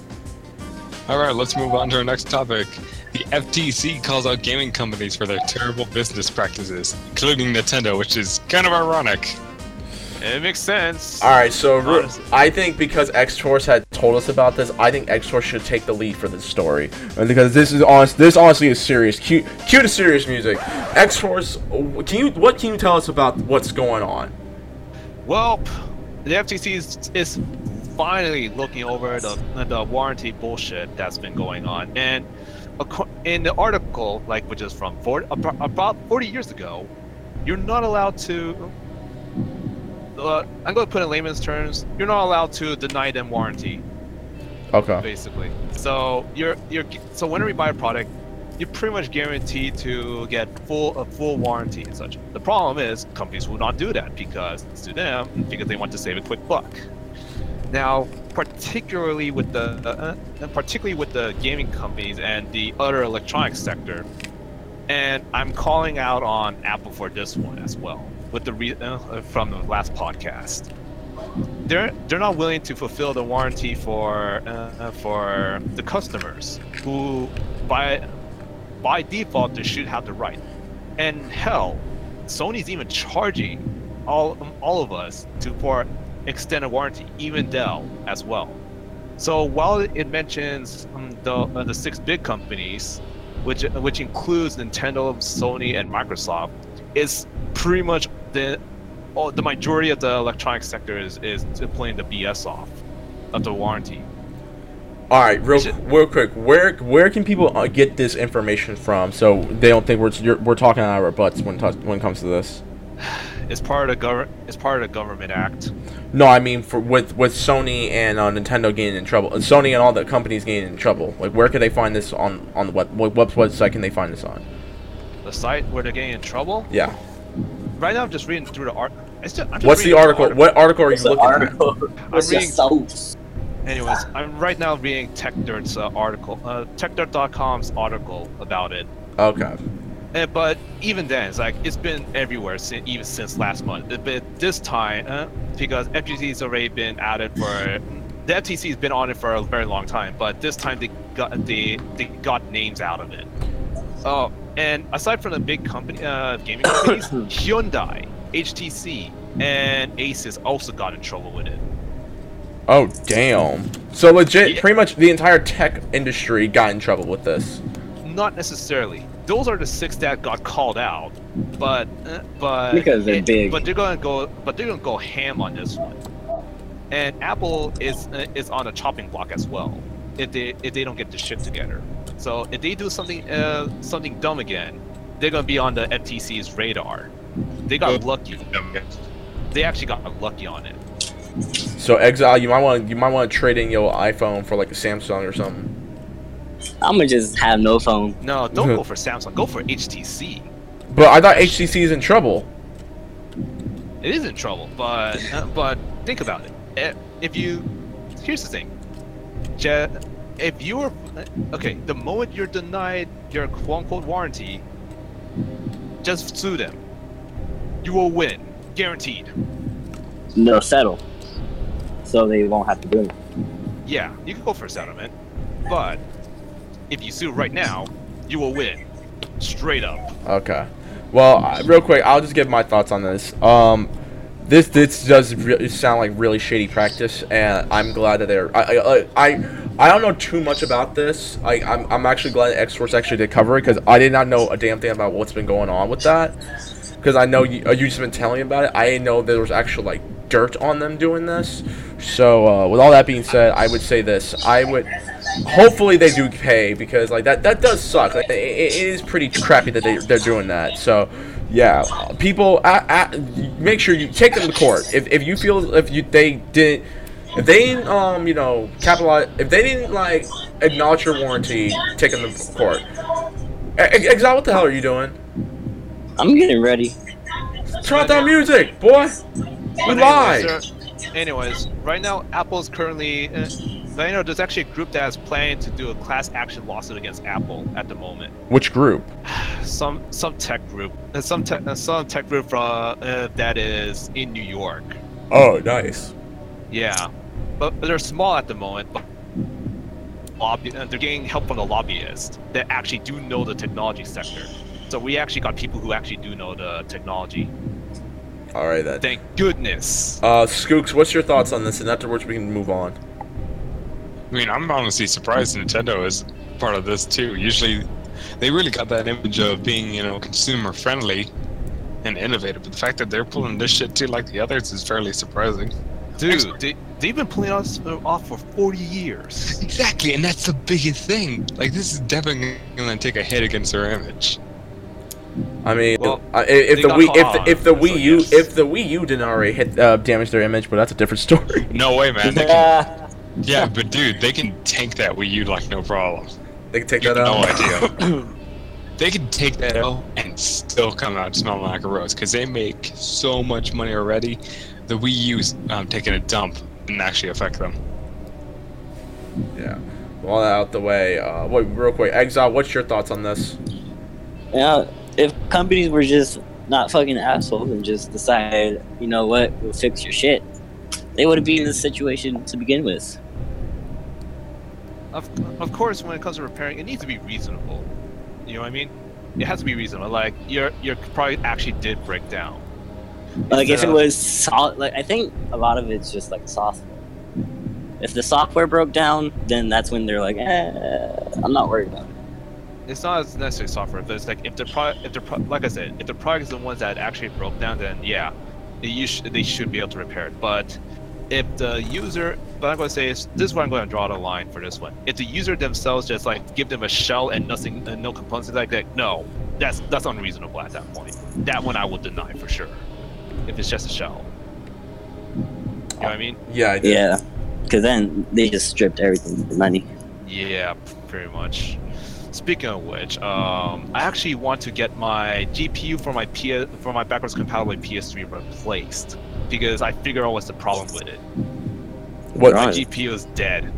[SPEAKER 1] All right, let's move on to our next topic. The FTC calls out gaming companies for their terrible business practices, including Nintendo, which is kind of ironic.
[SPEAKER 3] It makes sense.
[SPEAKER 2] All right, so
[SPEAKER 3] Honestly.
[SPEAKER 2] I think because X Force had told us about this, I think X Force should take the lead for this story, and because this is honest, this honestly is serious. Cue, cue to serious music. X Force, can you what can you tell us about what's going on?
[SPEAKER 3] Well, the FTC is, is finally looking over the the warranty bullshit that's been going on, and in the article, like which is from 40, about about 40 years ago, you're not allowed to. Uh, I'm going to put it in layman's terms. You're not allowed to deny them warranty,
[SPEAKER 2] Okay.
[SPEAKER 3] basically. So you're you're so whenever you buy a product, you're pretty much guaranteed to get full a full warranty and such. The problem is companies will not do that because to them because they want to save a quick buck. Now, particularly with the uh, particularly with the gaming companies and the other electronics sector, and I'm calling out on Apple for this one as well. With the re- uh, from the last podcast, they're they're not willing to fulfill the warranty for uh, for the customers who by by default they should have the right. And hell, Sony's even charging all all of us to for extended warranty, even Dell as well. So while it mentions um, the uh, the six big companies, which which includes Nintendo, Sony, and Microsoft, is pretty much the all, the majority of the electronic sector is is playing the BS off of the warranty.
[SPEAKER 2] All right, real real quick. Where where can people uh, get this information from so they don't think we're you're, we're talking out of our butts when when it comes to this?
[SPEAKER 3] It's part of the government. It's part of the government act.
[SPEAKER 2] No, I mean for with with Sony and uh, Nintendo getting in trouble, uh, Sony and all the companies getting in trouble. Like, where can they find this on on the web? What, what website can they find this on?
[SPEAKER 3] The site where they're getting in trouble.
[SPEAKER 2] Yeah.
[SPEAKER 3] Right now, I'm just reading through the art. I still, I'm just
[SPEAKER 2] What's the
[SPEAKER 3] reading
[SPEAKER 2] article? What article are you
[SPEAKER 4] What's the
[SPEAKER 2] looking at?
[SPEAKER 4] article? What's your
[SPEAKER 3] reading-
[SPEAKER 4] source?
[SPEAKER 3] Anyways, I'm right now reading TechDirt's uh, article, uh, TechDirt.com's article about it.
[SPEAKER 2] Okay.
[SPEAKER 3] Uh, but even then, it's like it's been everywhere since even since last month. But this time, uh, because FTC has already been at it for the FTC has been on it for a very long time. But this time they got they they got names out of it. Oh, and aside from the big company uh, gaming companies, Hyundai, HTC, and Asus also got in trouble with it.
[SPEAKER 2] Oh damn. So legit,
[SPEAKER 3] Yeah.
[SPEAKER 2] pretty much the entire tech industry got in trouble with this.
[SPEAKER 3] Not necessarily. Those are the six that got called out, but uh, but
[SPEAKER 4] Because they're
[SPEAKER 3] it-
[SPEAKER 4] big.
[SPEAKER 3] But they're gonna go. But they're gonna go ham on this one. And Apple is uh, is on a chopping block as well. If they if they don't get the shit together, so if they do something uh, something dumb again, they're gonna be on the FTC's radar. They got lucky. They actually got lucky on it.
[SPEAKER 2] So exile, you might want you might want to trade in your iPhone for like a Samsung or something.
[SPEAKER 4] I'm gonna just have no phone.
[SPEAKER 3] No, don't go for Samsung. Go for HTC.
[SPEAKER 2] But I thought HTC is in trouble.
[SPEAKER 3] It is in trouble, but uh, but think about it. Eh, If you here's the thing, Je- if you're okay, the moment you're denied your quote unquote warranty, just sue them. You will win, guaranteed.
[SPEAKER 4] No settle. So they won't have to do it.
[SPEAKER 3] Yeah, you can go for a settlement, but if you sue right now, you will win, straight up.
[SPEAKER 2] Okay. Well, uh, real quick, I'll just give my thoughts on this. Um, this this does sound like really shady practice, and I'm glad that they're. I I I, I don't know too much about this. I I'm, I'm actually glad that X Force actually did cover it because I did not know a damn thing about what's been going on with that. Because I know you uh, you just been telling me about it. I didn't know there was actual like dirt on them doing this. So uh, with all that being said, I would say this. I would. Hopefully they do pay because like that that does suck. Like, it, it is pretty crappy that they they're doing that. So yeah, people, a a make sure you take them to court. If, if you feel if you they didn't If they didn't, um, you know, capitalize, if they didn't like acknowledge your warranty, take them to court. E- Exile, what the hell are you doing?
[SPEAKER 4] I'm getting ready.
[SPEAKER 2] Turn off that music, boy. You
[SPEAKER 3] But
[SPEAKER 2] lied.
[SPEAKER 3] anyways, anyways, right now Apple's currently. But, you know, there's actually a group that is planning to do a class action lawsuit against Apple at the moment.
[SPEAKER 2] Which group?
[SPEAKER 3] Some some tech group, uh, some tech, uh, some tech group from uh, that is in New York.
[SPEAKER 2] Oh, nice.
[SPEAKER 3] Yeah, but, but they're small at the moment. But lobby, uh, they're getting help from the lobbyists that actually do know the technology sector. So we actually got people who actually do know the technology.
[SPEAKER 2] All right then.
[SPEAKER 3] Thank goodness.
[SPEAKER 2] Uh, Skooks, what's your thoughts on this? And afterwards, we can move on.
[SPEAKER 1] I mean, I'm honestly surprised Nintendo is part of this too. Usually, they really got that image of being, you know, consumer friendly and innovative. But the fact that they're pulling this shit too, like the others, is fairly surprising.
[SPEAKER 3] Dude, they, they've been pulling us uh, off for 40 years.
[SPEAKER 1] Exactly, and that's the biggest thing. Like, this is definitely gonna take a hit against their image.
[SPEAKER 2] I mean,
[SPEAKER 3] Well,
[SPEAKER 2] if the
[SPEAKER 3] got
[SPEAKER 2] Wii,
[SPEAKER 3] caught
[SPEAKER 2] if the,
[SPEAKER 3] on
[SPEAKER 2] if the
[SPEAKER 3] it,
[SPEAKER 2] Wii U, if the Wii U didn't already hit uh, damage their image, but that's a different story.
[SPEAKER 1] No way, man. They can,
[SPEAKER 4] Yeah.
[SPEAKER 1] yeah, but dude, they can tank that Wii U like no problem.
[SPEAKER 2] they can take
[SPEAKER 1] You
[SPEAKER 2] that
[SPEAKER 1] have
[SPEAKER 2] out.
[SPEAKER 1] no idea. they can take that L and still come out smelling like a rose because they make so much money already. The Wii U's um, taking a dump didn't actually affect them.
[SPEAKER 2] Yeah. All that out the way. Uh, wait, real quick, Exile. What's your thoughts on this?
[SPEAKER 4] Yeah, if companies were just not fucking assholes and just decided, you know what, we'll fix your shit, they would have been in this situation to begin with.
[SPEAKER 3] Of, of course, when it comes to repairing, it needs to be reasonable. You know what I mean? It has to be reasonable. Like your your product actually did break down.
[SPEAKER 4] Like if it was solid, like I think a lot of it's just like software. If the software broke down, then that's when they're like, eh, I'm not worried about it.
[SPEAKER 3] It's not as necessarily software, but it's like if the product, if the pro- like I said, if the product is the ones that actually broke down, then yeah, they, sh- they should be able to repair it. But if the user, but I'm going to say is this is where I'm going to draw the line for this one. If the user themselves just like give them a shell and nothing, and no components like that, no, that's that's unreasonable at that point. That one I will deny for sure. If it's just a shell, you know what I mean?
[SPEAKER 2] Yeah, I did.
[SPEAKER 4] Yeah, because then they just stripped everything the money.
[SPEAKER 3] Yeah, pretty much. Speaking of which, um, I actually want to get my GPU for my PS for my backwards compatible PS3 replaced because I figure out what's the problem with it.
[SPEAKER 2] What?
[SPEAKER 3] My
[SPEAKER 4] Right.
[SPEAKER 3] GPU is dead.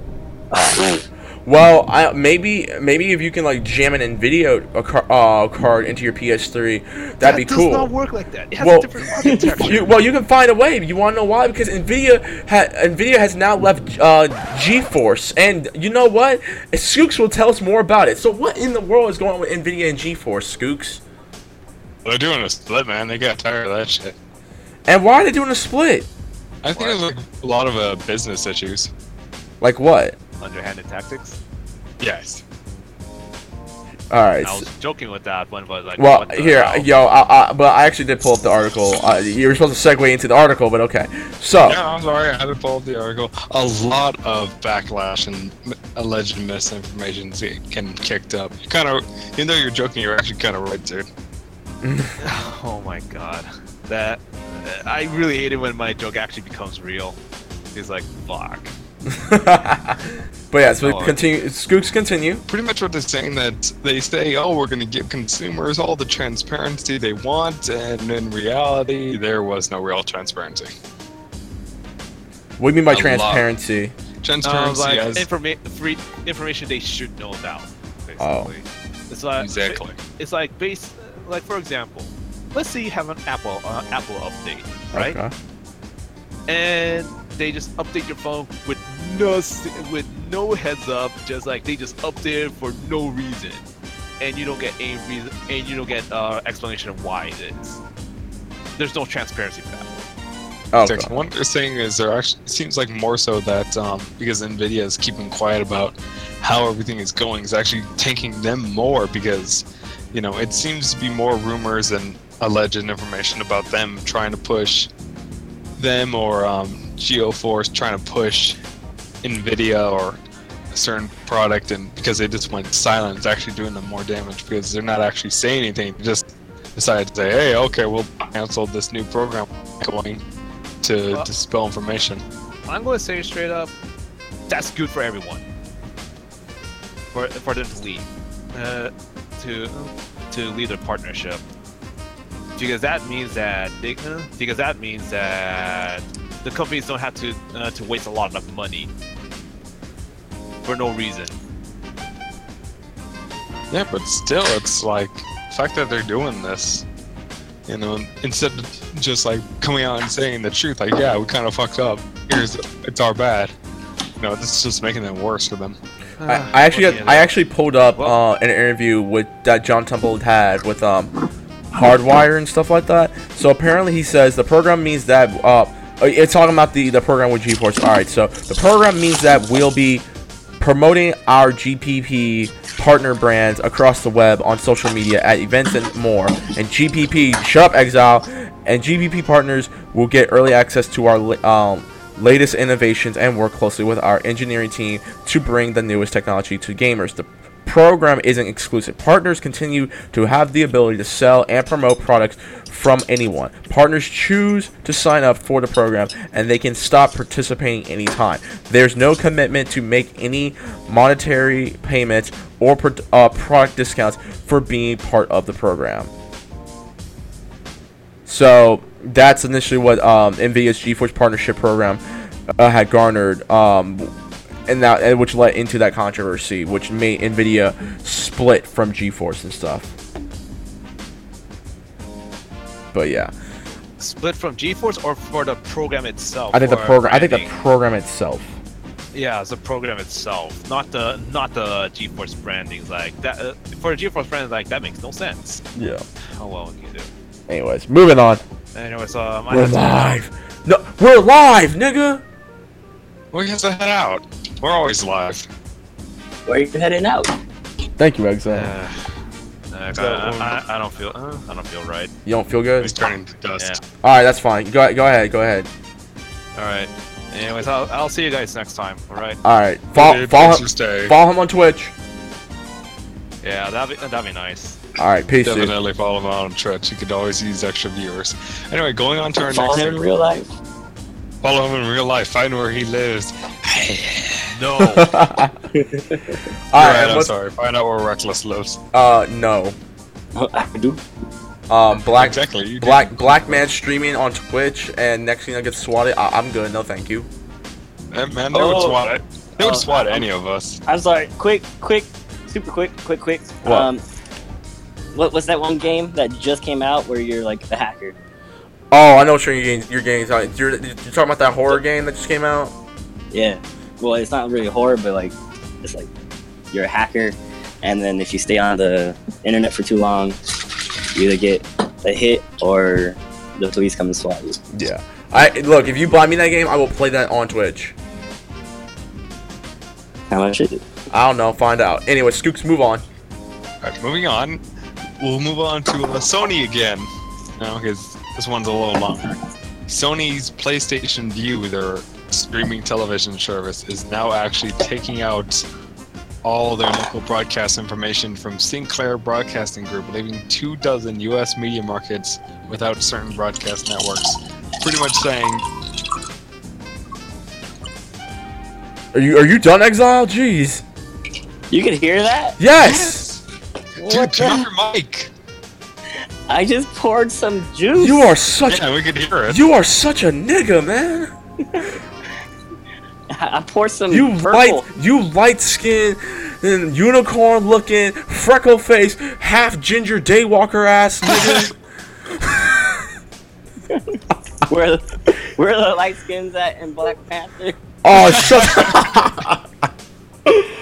[SPEAKER 2] Well, I, maybe maybe if you can like jam an Nvidia a car, uh, card into your PS3, that'd
[SPEAKER 3] that
[SPEAKER 2] be
[SPEAKER 3] does
[SPEAKER 2] cool.
[SPEAKER 3] not work like that. It has
[SPEAKER 2] Well,
[SPEAKER 3] a different architecture.
[SPEAKER 2] You, well, you can find a way. You want to know why? Because Nvidia ha- Nvidia has now left uh, GeForce, and you know what? Skooks will tell us more about it. So, what in the world is going on with Nvidia and GeForce, Skooks?
[SPEAKER 1] They're doing a split, man. They got tired of that shit.
[SPEAKER 2] And why are they doing a split?
[SPEAKER 1] I think it's like a lot of uh, business issues.
[SPEAKER 2] Like what?
[SPEAKER 3] Underhanded tactics.
[SPEAKER 1] Yes.
[SPEAKER 2] All right.
[SPEAKER 3] I was joking with that one, but like,
[SPEAKER 2] Well, here,
[SPEAKER 3] hell?
[SPEAKER 2] yo, I, I, but I actually did pull up the article. Uh, you were supposed to segue into the article, but okay. So,
[SPEAKER 1] Yeah, I'm sorry. I had to pull up the article. A lot of backlash and alleged misinformation is getting kicked up. You kind of, even though you're joking, you're actually kind of right, dude.
[SPEAKER 3] Oh my god, that I really hate it when my joke actually becomes real. It's like fuck.
[SPEAKER 2] but yeah, so
[SPEAKER 3] Oh.
[SPEAKER 2] continue. Skooks, continue.
[SPEAKER 1] Pretty much what they're saying that they say, oh, we're going to give consumers all the transparency they want, and in reality, there was no real transparency.
[SPEAKER 2] What do you mean by
[SPEAKER 1] A lot.
[SPEAKER 2] transparency?
[SPEAKER 3] Uh,
[SPEAKER 1] Transparency
[SPEAKER 3] like
[SPEAKER 1] as
[SPEAKER 3] informa- free information they should know about. Basically.
[SPEAKER 2] Oh.
[SPEAKER 3] It's like
[SPEAKER 1] exactly.
[SPEAKER 3] it's like base like for example, let's say you have an Apple uh, Apple update, right?
[SPEAKER 2] Okay.
[SPEAKER 3] And they just update your phone with no with no heads up, just like they just update for no reason, and you don't get any reason, and you don't get uh, explanation of why it is. There's no transparency for that.
[SPEAKER 2] Oh,
[SPEAKER 1] Exactly. What they're saying is there actually it seems like more so that um, because Nvidia is keeping quiet about how everything is going, is actually tanking them more because you know it seems to be more rumors and alleged information about them trying to push them or um, GeForce trying to push Nvidia or a certain product, and because they just went silent, it's actually doing them more damage because they're not actually saying anything. They just decided to say, "Hey, okay, we'll cancel this new program going." to
[SPEAKER 3] Well-
[SPEAKER 1] dispel information.
[SPEAKER 3] I'm going to say straight up, that's good for everyone. For for them to lead, uh, to to lead a partnership, because that means that they, because that means that the companies don't have to uh, to waste a lot of money for no reason.
[SPEAKER 1] Yeah, but still, it's like the fact that they're doing this. You know, instead of just like coming out and saying the truth, like, yeah, we kind of fucked up. Here's it's our bad. You know, this is just making it worse for them.
[SPEAKER 2] I, I actually got, I actually pulled up uh, an interview with that John Teeple had with um Hardwire and stuff like that. So apparently he says the program means that uh it's talking about the the program with GeForce. All right, so the program means that we'll be promoting our GPP partner brands across the web on social media at events and more. And GPP, shut up, Exile, and GPP partners will get early access to our um, latest innovations and work closely with our engineering team to bring the newest technology to gamers. The program isn't exclusive. Partners continue to have the ability to sell and promote products from anyone. Partners choose to sign up for the program and they can stop participating anytime. There's no commitment to make any monetary payments or uh, product discounts for being part of the program. So that's initially what um, NVIDIA's GeForce partnership program uh, had garnered, um, and that which led into that controversy, which made NVIDIA split from GeForce and stuff. But yeah,
[SPEAKER 3] Split from GeForce or for the program itself?
[SPEAKER 2] I think the program. I think the program itself.
[SPEAKER 3] Yeah, it's the program itself, not the not the GeForce branding. Like that uh, for the GeForce branding, like that makes no sense.
[SPEAKER 2] Yeah.
[SPEAKER 3] Oh well, what can you do?
[SPEAKER 2] Anyways, moving on.
[SPEAKER 3] Anyways, um, I
[SPEAKER 2] We're live. No, we're live, nigga.
[SPEAKER 1] We have to head out. We're always live.
[SPEAKER 4] Where are you heading out?
[SPEAKER 2] Thank you, Exile.
[SPEAKER 3] Uh, uh, I,
[SPEAKER 1] um,
[SPEAKER 3] I, I don't feel uh, I don't feel right.
[SPEAKER 2] You don't feel good?
[SPEAKER 1] He's turning to dust.
[SPEAKER 2] All right, that's fine. Go go ahead. Go ahead.
[SPEAKER 3] All right. Anyways, I'll, I'll see you guys next time. All right.
[SPEAKER 2] All right. Follow,
[SPEAKER 1] Dude,
[SPEAKER 2] follow, him, follow him on Twitch.
[SPEAKER 3] Yeah, that'd be that'd be nice.
[SPEAKER 2] All right. Peace, dude.
[SPEAKER 1] Definitely follow him on Twitch. You could always use extra viewers. Anyway, going on to our
[SPEAKER 4] Follow
[SPEAKER 1] next
[SPEAKER 4] him in real life.
[SPEAKER 1] Follow him in real life. Find where he lives.
[SPEAKER 3] No.
[SPEAKER 2] All
[SPEAKER 1] right,
[SPEAKER 2] right.
[SPEAKER 1] right, I'm sorry. Find out where Reckless lives.
[SPEAKER 2] Uh, no.
[SPEAKER 4] I do.
[SPEAKER 2] Um, black
[SPEAKER 1] Exactly. You do.
[SPEAKER 2] black black man streaming on Twitch, and next thing I get swatted. I- I'm good. No, thank you.
[SPEAKER 1] Eh, man, they would
[SPEAKER 4] Oh.
[SPEAKER 1] swat it. They would
[SPEAKER 4] Oh,
[SPEAKER 1] swat
[SPEAKER 4] I'm-
[SPEAKER 1] any of us.
[SPEAKER 4] I'm sorry. Quick, quick, super quick, quick, quick.
[SPEAKER 2] What?
[SPEAKER 4] Um, what was that one game that just came out where you're like the hacker?
[SPEAKER 2] Oh, I know what you're getting. You're getting. You're, you're talking about that horror game that just came out.
[SPEAKER 4] Yeah. Well, it's not really horror, but like, it's like you're a hacker, and then if you stay on the internet for too long, you either get a hit or the police come and swat you.
[SPEAKER 2] Yeah. I look. If you buy me that game, I will play that on Twitch.
[SPEAKER 4] How much is it?
[SPEAKER 2] I don't know. Find out. Anyway, Skooks, move on.
[SPEAKER 1] Alright, moving on. We'll move on to uh, Sony again. Now, because this one's a little longer. Sony's PlayStation Vue, their streaming television service, is now actually taking out all their local broadcast information from Sinclair Broadcasting Group, leaving two dozen U.S. media markets without certain broadcast networks. Pretty much saying,
[SPEAKER 2] Are you Are you done, Exile? Jeez.
[SPEAKER 4] You can hear that?
[SPEAKER 2] Yes.
[SPEAKER 1] dude, turn off your mic.
[SPEAKER 4] I just poured some juice.
[SPEAKER 2] You are such.
[SPEAKER 1] Yeah, we could hear it.
[SPEAKER 2] You are such a nigga, man.
[SPEAKER 4] I poured some
[SPEAKER 2] You
[SPEAKER 4] purple.
[SPEAKER 2] light, you light skin, and unicorn looking, freckle face, half ginger daywalker ass nigga.
[SPEAKER 4] Where, where the light skins at in Black Panther?
[SPEAKER 2] oh, shut.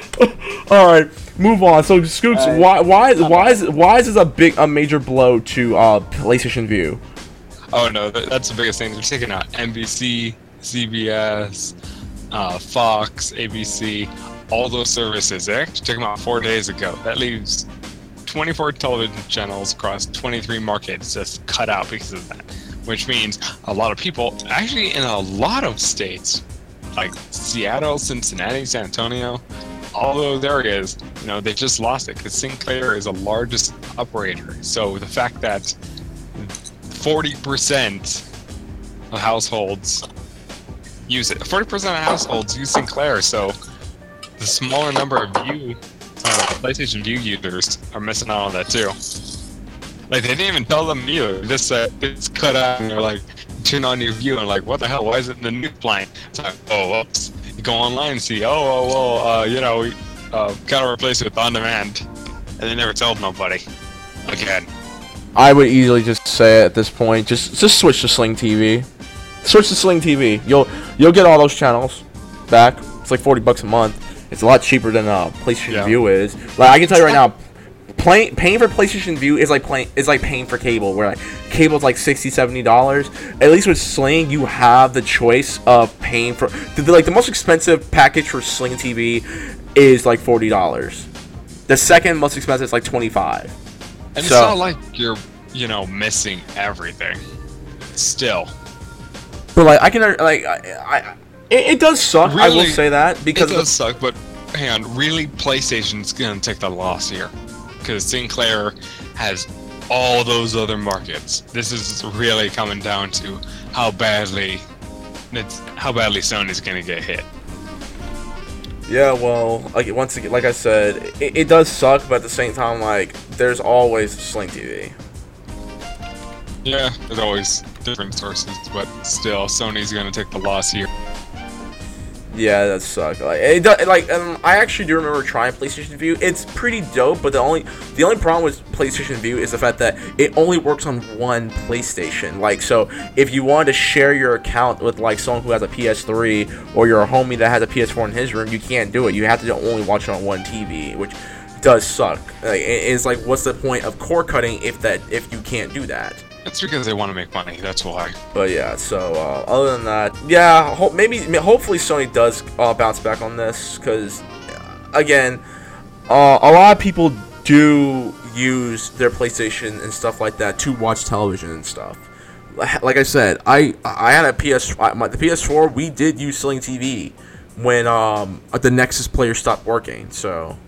[SPEAKER 2] All right, move on. So, Skooks,
[SPEAKER 4] Alright.
[SPEAKER 2] why, why, is, why is, why is this a big, a major blow to uh, PlayStation Vue?
[SPEAKER 1] Oh no, that, that's the biggest thing. They're taking out NBC, CBS, uh, Fox, ABC, all those services. They actually took them out four days ago. That leaves 24 television channels across 23 markets just cut out because of that. Which means a lot of people, actually in a lot of states, like Seattle, Cincinnati, San Antonio, all those areas, you know, they just lost it because Sinclair is the largest operator. So the fact that 40% of households use it. Forty percent of households use Sinclair, so the smaller number of Vue, uh, PlayStation Vue users are missing out on that too. Like they didn't even tell them either. Just uh, it's cut out, and they're like, turn on your Vue, and like, what the hell? Why is it in the news playing? It's like, oh, whoops. You go online and see, oh, oh, well, uh, you know, we uh, gotta replace it with on demand, and they never told nobody. Again.
[SPEAKER 2] I would easily just say at this point, just just switch to Sling TV. Switch to Sling TV. You'll you'll get all those channels back. It's like forty bucks a month. It's a lot cheaper than uh, PlayStation
[SPEAKER 1] Yeah.
[SPEAKER 2] Vue is. Like I can tell you right now, playing paying for PlayStation Vue is like playing is like paying for cable. Where like cable's like 60 70 dollars. At least with Sling, you have the choice of paying for the, the- like the most expensive package for Sling TV is like forty dollars. The second most expensive is like twenty five.
[SPEAKER 1] And
[SPEAKER 2] So-
[SPEAKER 1] it's not like you're, you know, missing everything. Still.
[SPEAKER 2] But like I can like I, I it, it does suck. I will say that because
[SPEAKER 1] it does suck, but hang on, really, PlayStation's gonna take the loss here, because Sinclair has all those other markets. This is really coming down to how badly, it's how badly Sony's gonna get hit.
[SPEAKER 2] yeah. Well, like once again, like I said, it, it does suck, but at the same time, like there's always Sling TV.
[SPEAKER 1] Yeah, there's always different sources, but still, Sony's gonna take the loss here.
[SPEAKER 2] Yeah, that suck. Like it does, like um, I actually do remember trying PlayStation Vue. It's pretty dope, but the only the only problem with PlayStation Vue is the fact that it only works on one PlayStation. Like so, if you wanted to share your account with like someone who has a PS3 or you're a homie that has a PS4 in his room, you can't do it. You have to only watch it on one TV, which does suck. Like, it's like, what's the point of cord cutting if that if you can't do that?
[SPEAKER 1] It's because they want to make money. That's why.
[SPEAKER 2] But yeah, so uh, other than that, yeah, ho- maybe hopefully Sony does uh, bounce back on this because again, uh, a lot of people do use their PlayStation and stuff like that to watch television and stuff. Like I said, I I had a PS my, the PS4. We did use Sling TV when um the Nexus player stopped working. So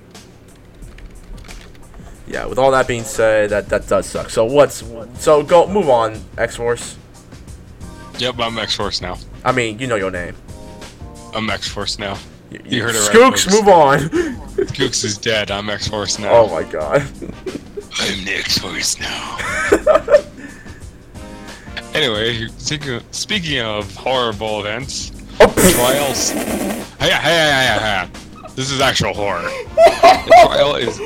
[SPEAKER 2] yeah, with all that being said, that that does suck. So what's so go move on X Force.
[SPEAKER 1] Yep, I'm X Force now.
[SPEAKER 2] I mean, you know your name.
[SPEAKER 1] I'm X Force now.
[SPEAKER 2] You,
[SPEAKER 1] You heard it right,
[SPEAKER 2] Skooks, move on.
[SPEAKER 1] Skooks is dead. I'm X Force now.
[SPEAKER 2] oh my god.
[SPEAKER 1] I'm the X Force now. anyway, speaking of, speaking of horrible events, oh. trials. Hey, hey, hey, hey, hey. This is actual horror. The trial is.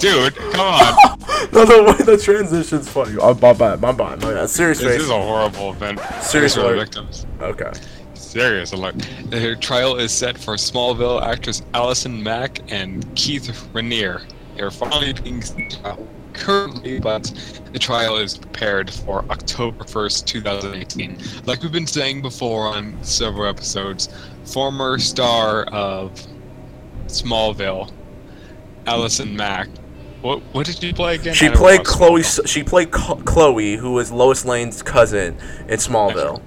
[SPEAKER 1] Dude, come on.
[SPEAKER 2] no, the way the transition's funny. Oh, my bad, my bad, my bad. Serious
[SPEAKER 1] This
[SPEAKER 2] face.
[SPEAKER 1] is a horrible event.
[SPEAKER 2] Serious
[SPEAKER 1] for the
[SPEAKER 2] alert.
[SPEAKER 1] victims.
[SPEAKER 2] Okay.
[SPEAKER 1] Serious alert. The trial is set for Smallville actors Allison Mack and Keith Raniere. They're finally being trial currently, but the trial is prepared for October 1st, 2018. Like we've been saying before on several episodes, former star of Smallville, Allison Mack. What what did she play again?
[SPEAKER 2] She played Chloe. She played Ch- Chloe, who was Lois Lane's cousin in Smallville.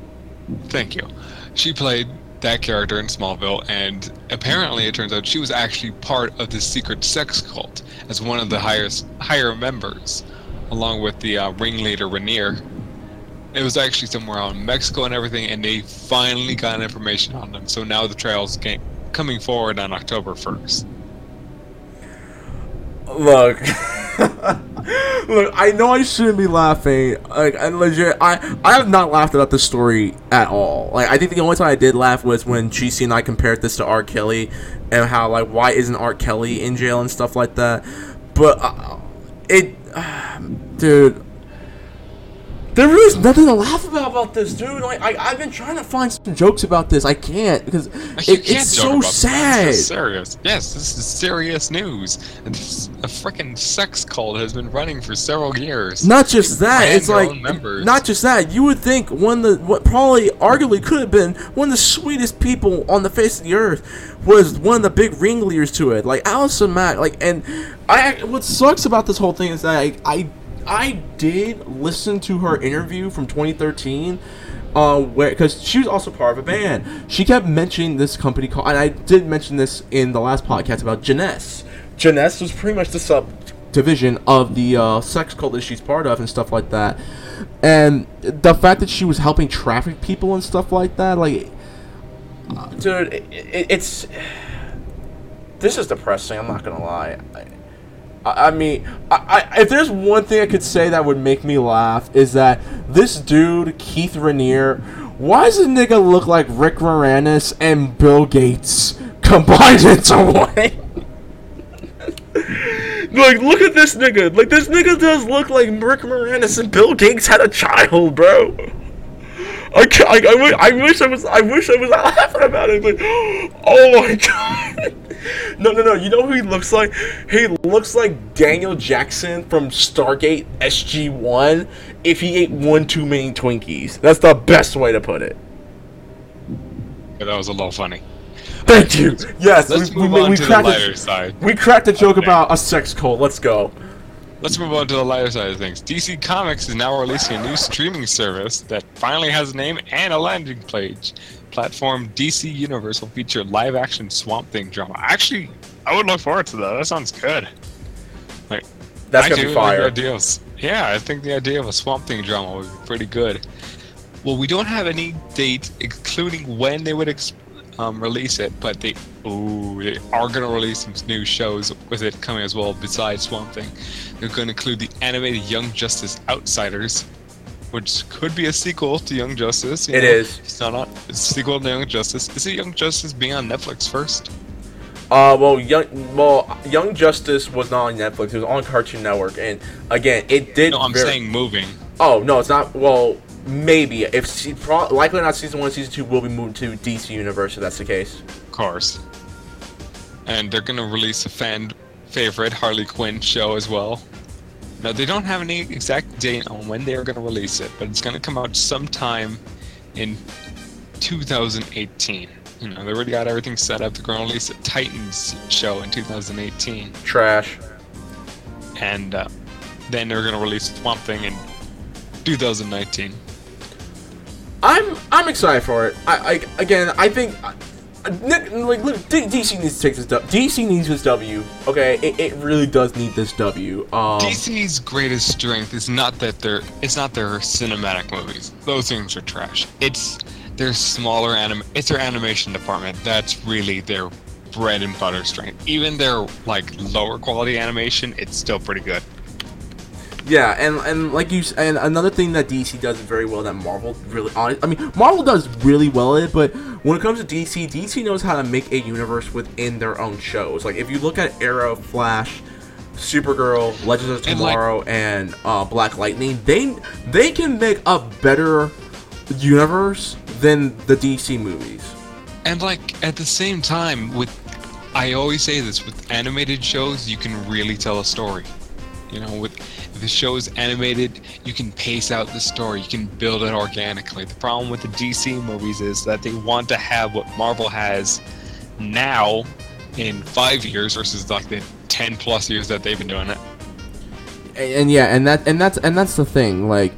[SPEAKER 1] Thank you. She played that character in Smallville, and apparently it turns out she was actually part of the secret sex cult as one of the highest higher members, along with the uh, ringleader Raniere. It was actually somewhere out in Mexico and everything, and they finally got information on them. So now the trial's ga- coming forward on October 1st.
[SPEAKER 2] Look, look. I know I shouldn't be laughing. Like, and legit, I I have not laughed about this story at all. Like, I think the only time I did laugh was when GC and I compared this to R. Kelly, and how like why isn't R. Kelly in jail and stuff like that. But uh, it, dude. There is nothing to laugh about about this, dude. Like I, I've been trying to find some jokes about this. I can't because it,
[SPEAKER 1] can't
[SPEAKER 2] it's so
[SPEAKER 1] this.
[SPEAKER 2] sad.
[SPEAKER 1] This is serious. Yes, this is serious news. This, a freaking sex cult has been running for several years.
[SPEAKER 2] Not just that, it's like not just that. You would think one of the what probably arguably could have been one of the sweetest people on the face of the earth was one of the big ringleaders to it, like Allison Mack. Like, and I what sucks about this whole thing is that I I, I did listen to her interview from 2013. Uh, where because she was also part of a band. She kept mentioning this company called, and I did mention this in the last podcast about Jness. Jness was pretty much the subdivision of the uh, sex cult that she's part of and stuff like that. And the fact that she was helping traffic people and stuff like that, like, uh, dude, it, it, it's this is depressing. I'm not gonna lie. I, mean, I, I, if there's one thing I could say that would make me laugh is that this dude Keith Raniere, why does a nigga look like Rick Moranis and Bill Gates combined into one? like, look at this nigga. Like, this nigga does look like Rick Moranis and Bill Gates had a child, bro. I, I, I, I wish I was I wish I was laughing about it, but oh my god! No, no, no! You know who he looks like? He looks like Daniel Jackson from Stargate SG One if he ate one too many Twinkies. That's the best way to put it.
[SPEAKER 1] Yeah, that was a little funny.
[SPEAKER 2] Thank you. Yes,
[SPEAKER 1] Let's
[SPEAKER 2] we, we,
[SPEAKER 1] move on
[SPEAKER 2] we
[SPEAKER 1] to the lighter
[SPEAKER 2] a,
[SPEAKER 1] side.
[SPEAKER 2] we cracked a joke
[SPEAKER 1] Okay.
[SPEAKER 2] about a sex cult. Let's go.
[SPEAKER 1] Let's move on to the lighter side of things. DC Comics is now releasing a new streaming service that finally has a name and a landing page. Platform DC Universe will feature live action Swamp Thing drama. Actually, I would look forward to that. That sounds good. Like,
[SPEAKER 2] That's
[SPEAKER 1] I
[SPEAKER 2] gonna be
[SPEAKER 1] like
[SPEAKER 2] fire.
[SPEAKER 1] the idea yeah, I think the idea of a Swamp Thing drama would be pretty good. Well, we don't have any date, including when they would ex- um, release it, but they ooh, they are going to release some new shows with it coming as well. Besides Swamp Thing, they're going to include the animated Young Justice Outsiders, which could be a sequel to Young Justice. you
[SPEAKER 2] It
[SPEAKER 1] know.
[SPEAKER 2] is.
[SPEAKER 1] It's not. a- It's a sequel to Young Justice. Is it Young Justice being on Netflix first?
[SPEAKER 2] Uh, well, young, well, Young Justice was not on Netflix. It was on Cartoon Network, and again, it did.
[SPEAKER 1] No, I'm
[SPEAKER 2] very-
[SPEAKER 1] saying moving.
[SPEAKER 2] Oh no, it's not. Well, maybe if se- pro- likely not season one, season two will be moved to DC Universe if that's the case.
[SPEAKER 1] Of course. And they're gonna release a fan favorite Harley Quinn show as well. Now they don't have any exact date on when they are gonna release it, but it's gonna come out sometime in 2018. You know, they already got everything set up. They're gonna release a Titans show in 2018,
[SPEAKER 2] Trash.
[SPEAKER 1] and uh, then they're gonna release Swamp Thing in 2019.
[SPEAKER 2] I'm I'm excited for it. I, I again, I think. Nick, like, look, DC needs to take this. W. DC needs this W. Okay, it, it really does need this W. Um,
[SPEAKER 1] DC's greatest strength is not that they're it's not their cinematic movies. Those things are trash. It's their smaller anim it's their animation department. That's really their bread and butter strength. Even their like lower quality animation, it's still pretty good.
[SPEAKER 2] Yeah, and and like you and another thing that DC does very well that Marvel really I mean Marvel does really well at it, but when it comes to DC, DC knows how to make a universe within their own shows. Like if you look at Arrow, Flash, Supergirl, Legends of
[SPEAKER 1] And, like-
[SPEAKER 2] Tomorrow, and uh, Black Lightning, they they can make a better universe than the DC movies.
[SPEAKER 1] And like at the same time with I always say this with animated shows, you can really tell a story. You know, with the show is animated, you can pace out the story, you can build it organically. The problem with the DC movies is that they want to have what Marvel has now in five years versus like the ten plus years that they've been doing it.
[SPEAKER 2] and, and yeah, and that and that's and that's the thing. Like,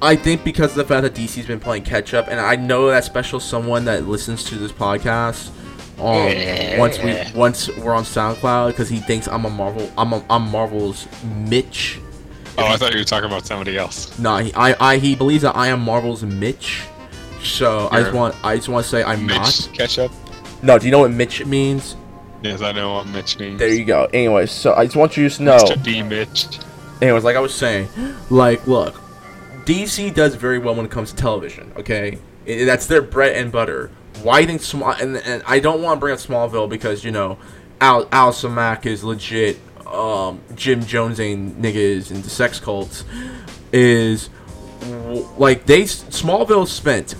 [SPEAKER 2] I think because of the fact that DC's been playing catch up, and I know that special someone that listens to this podcast. Um, once we once we're on SoundCloud, because he thinks I'm a Marvel, I'm a, I'm Marvel's Mitch.
[SPEAKER 1] Oh, I thought you were talking about somebody else.
[SPEAKER 2] No, he, I, I he believes that I am Marvel's Mitch. So I just want I just want to say I'm
[SPEAKER 1] Mitch
[SPEAKER 2] not.
[SPEAKER 1] Ketchup.
[SPEAKER 2] No, do you know what Mitch means?
[SPEAKER 1] Yes, I know what Mitch means.
[SPEAKER 2] There you go. Anyways, so I just want you to know.
[SPEAKER 1] Mr. B Mitch.
[SPEAKER 2] Anyways, like I was saying, like, look, DC does very well when it comes to television. Okay, I- that's their bread and butter. Why do you think small? And, and I don't want to bring up Smallville because you know, Al Allison Mack is legit. Um, Jim Jones ain't niggas and the sex cults is like they Smallville spent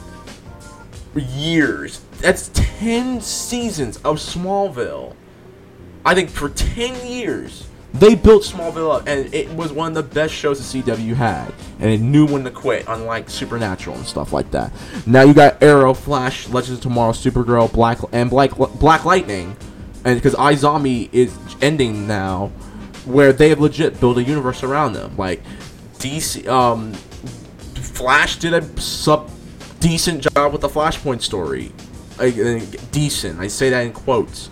[SPEAKER 2] years. That's ten seasons of Smallville. I think for 10 years, they built Smallville up, and it was one of the best shows the CW had. And it knew when to quit, unlike Supernatural and stuff like that. Now you got Arrow, Flash, Legends of Tomorrow, Supergirl, Black, and Black, Black Lightning. And because iZombie is ending now, where they have legit built a universe around them. Like, DC, um, Flash did a sub decent job with the Flashpoint story. Decent. I say that in quotes.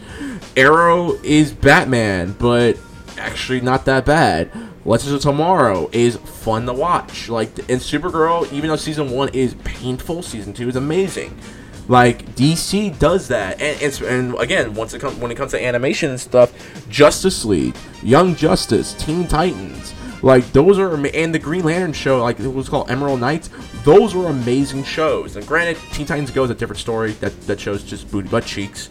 [SPEAKER 2] Arrow is Batman, but actually not that bad. Legends of Tomorrow is fun to watch. Like, and Supergirl, even though season one is painful, season two is amazing. Like DC does that, and it's and again, once it comes when it comes to animation and stuff, Justice League, Young Justice, Teen Titans, like those are and the Green Lantern show, like it was called Emerald Knights. Those were amazing shows. And granted, Teen Titans Go is a different story. That that shows just booty butt cheeks.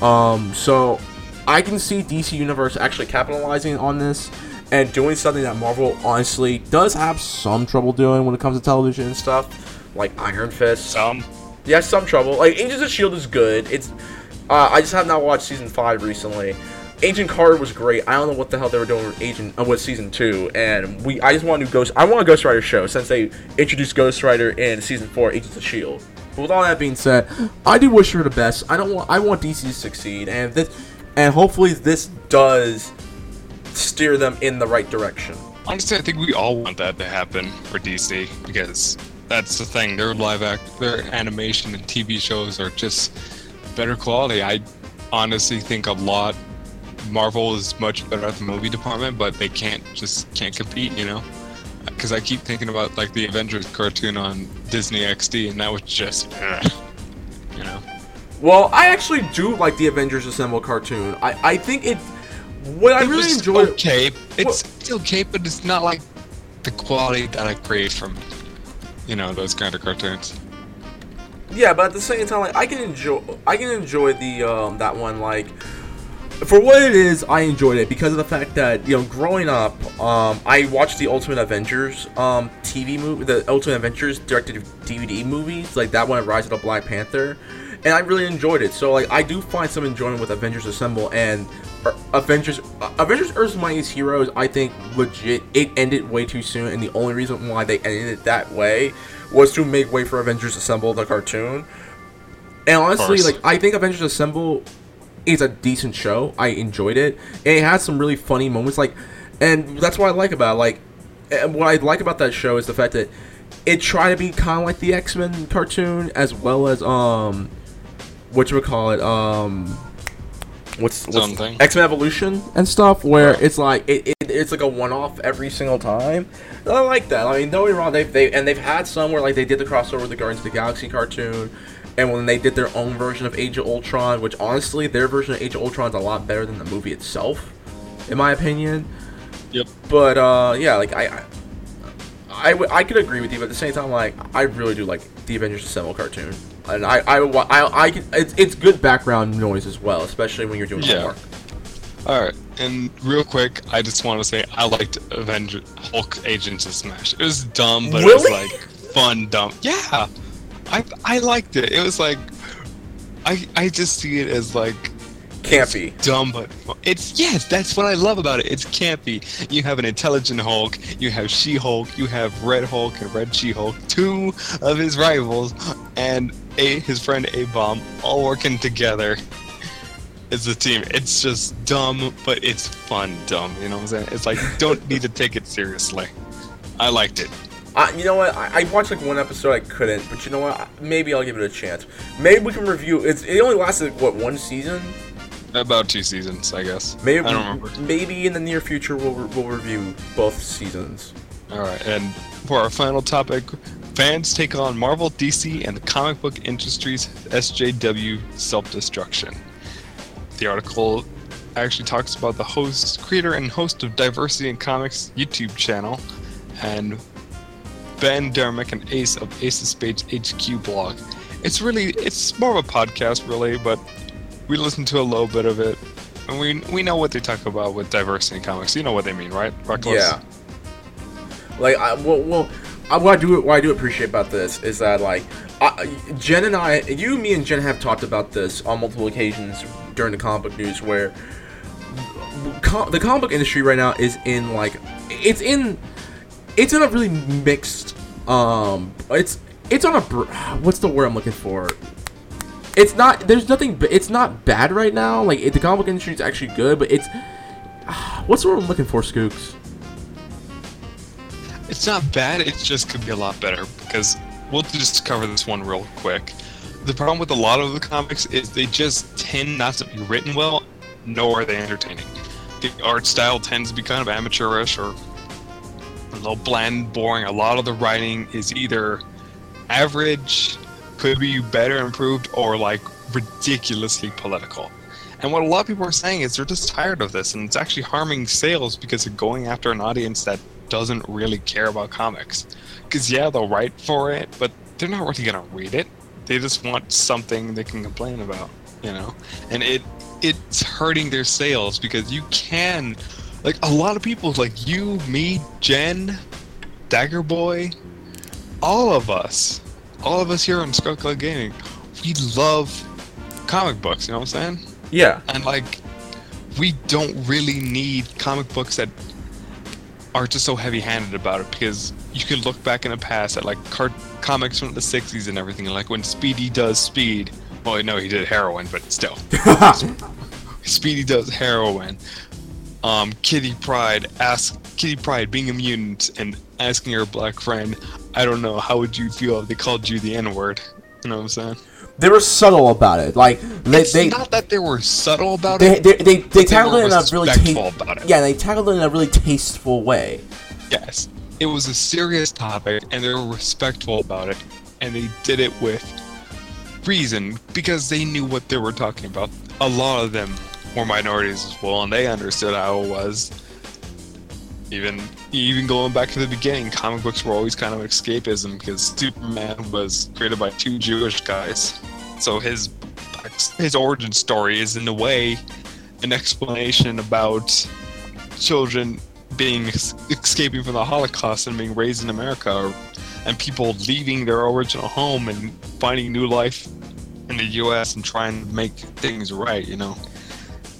[SPEAKER 2] Um, so I can see DC Universe actually capitalizing on this and doing something that Marvel honestly does have some trouble doing when it comes to television and stuff, like Iron Fist.
[SPEAKER 3] Some.
[SPEAKER 2] Yeah, some trouble. Like Agents of Shield is good. It's uh, I just have not watched season five recently. Agent Carter was great. I don't know what the hell they were doing with Agent uh, with season two, and we I just want a new Ghost. I want a Ghost Rider show since they introduced Ghost Rider in season four, Agents of Shield. But with all that being said, I do wish her the best. I don't want I want DC to succeed, and this and hopefully this does steer them in the right direction.
[SPEAKER 1] Honestly, I think we all want that to happen for DC because that's the thing. Their live act, their animation and TV shows are just better quality. I honestly think a lot. Marvel is much better at the movie department, but they can't just can't compete. You know, because I keep thinking about like the Avengers cartoon on Disney XD, and that was just, ugh, you know.
[SPEAKER 2] Well, I actually do like the Avengers Assemble cartoon. I I think it. What I really
[SPEAKER 1] was
[SPEAKER 2] enjoy.
[SPEAKER 1] Okay, it's still okay, but it's not like the quality that I crave from, you know, those kind of cartoons.
[SPEAKER 2] Yeah, but at the same time, like I can enjoy, I can enjoy the um that one like for what it is. I enjoyed it because of the fact that you know, growing up, um, I watched the Ultimate Avengers um TV movie, the Ultimate Avengers directed DVD movies, like that one, Rise of the Black Panther, and I really enjoyed it. So like I do find some enjoyment with Avengers Assemble and Avengers Avengers Earth's Mightiest Heroes. I think legit it ended way too soon, and the only reason why they ended it that way was to make way for Avengers Assemble the cartoon. And honestly, like I think Avengers Assemble is a decent show. I enjoyed it, and it has some really funny moments. Like, and that's what I like about it. like, and what I like about that show is the fact that it tried to be kind of like the X Men cartoon, as well as um, what you would call it um. What's, what's
[SPEAKER 1] Something.
[SPEAKER 2] X Men Evolution and stuff, where it's like it, it, it's like a one off every single time. And I like that. I mean, don't get me wrong, they've they and they've had some where like they did the crossover with the Guardians of the Galaxy cartoon, and when they did their own version of Age of Ultron, which honestly, their version of Age of Ultron is a lot better than the movie itself, in my opinion.
[SPEAKER 1] Yep.
[SPEAKER 2] But uh, yeah, like I, I, I, w- I could agree with you, but at the same time, like I really do like the Avengers Assemble cartoon, and I, I, I, I can, it's, it's good background noise as well, especially when you're doing
[SPEAKER 1] Yeah.
[SPEAKER 2] homework.
[SPEAKER 1] All right, and real quick, I just want to say I liked Avenger Hulk Agents of Smash. It was dumb, but it was like fun dumb. Yeah, I I liked it. It was like I I just see it as like
[SPEAKER 2] Campy.
[SPEAKER 1] dumb, but fun. it's yes, that's what I love about it. It's campy. You have an intelligent Hulk, you have She Hulk, you have Red Hulk and Red She Hulk, two of his rivals, and a his friend A Bomb all working together as a team. It's just dumb, but it's fun dumb. You know what I'm saying? It's like don't need to take it seriously. I liked it.
[SPEAKER 2] I, you know what? I, I watched like one episode. I couldn't, but you know what? Maybe I'll give it a chance. Maybe we can review. It's it only lasted what one season.
[SPEAKER 1] About two seasons, I guess.
[SPEAKER 2] Maybe
[SPEAKER 1] I don't remember.
[SPEAKER 2] maybe in the near future we'll re- we'll review both seasons.
[SPEAKER 1] All right, and for our final topic, fans take on Marvel, DC, and the comic book industry's SJW self-destruction. The article actually talks about the host, creator, and host of Diversity in Comics YouTube channel, and Ben Dermick and Ace of Ace of Spades HQ blog. It's really, it's more of a podcast, really, but we listen to a little bit of it, and we we know what they talk about with diversity in comics. You know what they mean, right? Reckless?
[SPEAKER 2] Yeah. Like I well, well what I do what I do appreciate about this is that like I, Jen and I, you, me, and Jen have talked about this on multiple occasions during the comic book news where com- the comic book industry right now is in like it's in it's in a really mixed um it's it's on a what's the word I'm looking for? It's not there's nothing it's not bad right now. Like it, the comic book industry is actually good but it's what's the word I'm looking for Skooks
[SPEAKER 1] It's not bad, it just could be a lot better because we'll just cover this one real quick. The problem with a lot of the comics is they just tend not to be written well, nor are they entertaining. The art style tends to be kind of amateurish or a little bland, boring. A lot of the writing is either average could be better improved or like ridiculously political. And what a lot of people are saying is they're just tired of this, and it's actually harming sales because they're going after an audience that doesn't really care about comics. Because yeah, they'll write for it, but they're not really gonna read it. They just want something they can complain about, you know. And it it's hurting their sales because you can, like a lot of people, like you, me, Jen, Dagger Boy, all of us, all of us here on Scrub Club Gaming, we love comic books. You know what I'm saying?
[SPEAKER 2] Yeah.
[SPEAKER 1] And like, we don't really need comic books that are just so heavy-handed about it because you can look back in the past at like cart- comics from the 60s and everything like when speedy does speed well no he did heroin but still. Speedy does heroin um Kitty Pryde ask Kitty Pryde being a mutant and asking her black friend i don't know how would you feel if they called you the n-word? You know what i'm saying
[SPEAKER 5] They were subtle about it. Like they
[SPEAKER 1] it's
[SPEAKER 5] they
[SPEAKER 1] not that they were subtle about
[SPEAKER 5] they
[SPEAKER 1] it
[SPEAKER 5] they, they, they
[SPEAKER 1] they
[SPEAKER 5] tackled it in a really ta-
[SPEAKER 1] about it.
[SPEAKER 5] yeah they tackled it in a really tasteful way.
[SPEAKER 1] Yes. It was a serious topic and they were respectful about it and they did it with reason because they knew what they were talking about. A lot of them were minorities as well and they understood how it was. Even even going back to the beginning, comic books were always kind of escapism because Superman was created by two Jewish guys. So his his origin story is in a way an explanation about children being escaping from the Holocaust and being raised in America, and people leaving their original home and finding new life in the U.S. and trying to make things right. You know,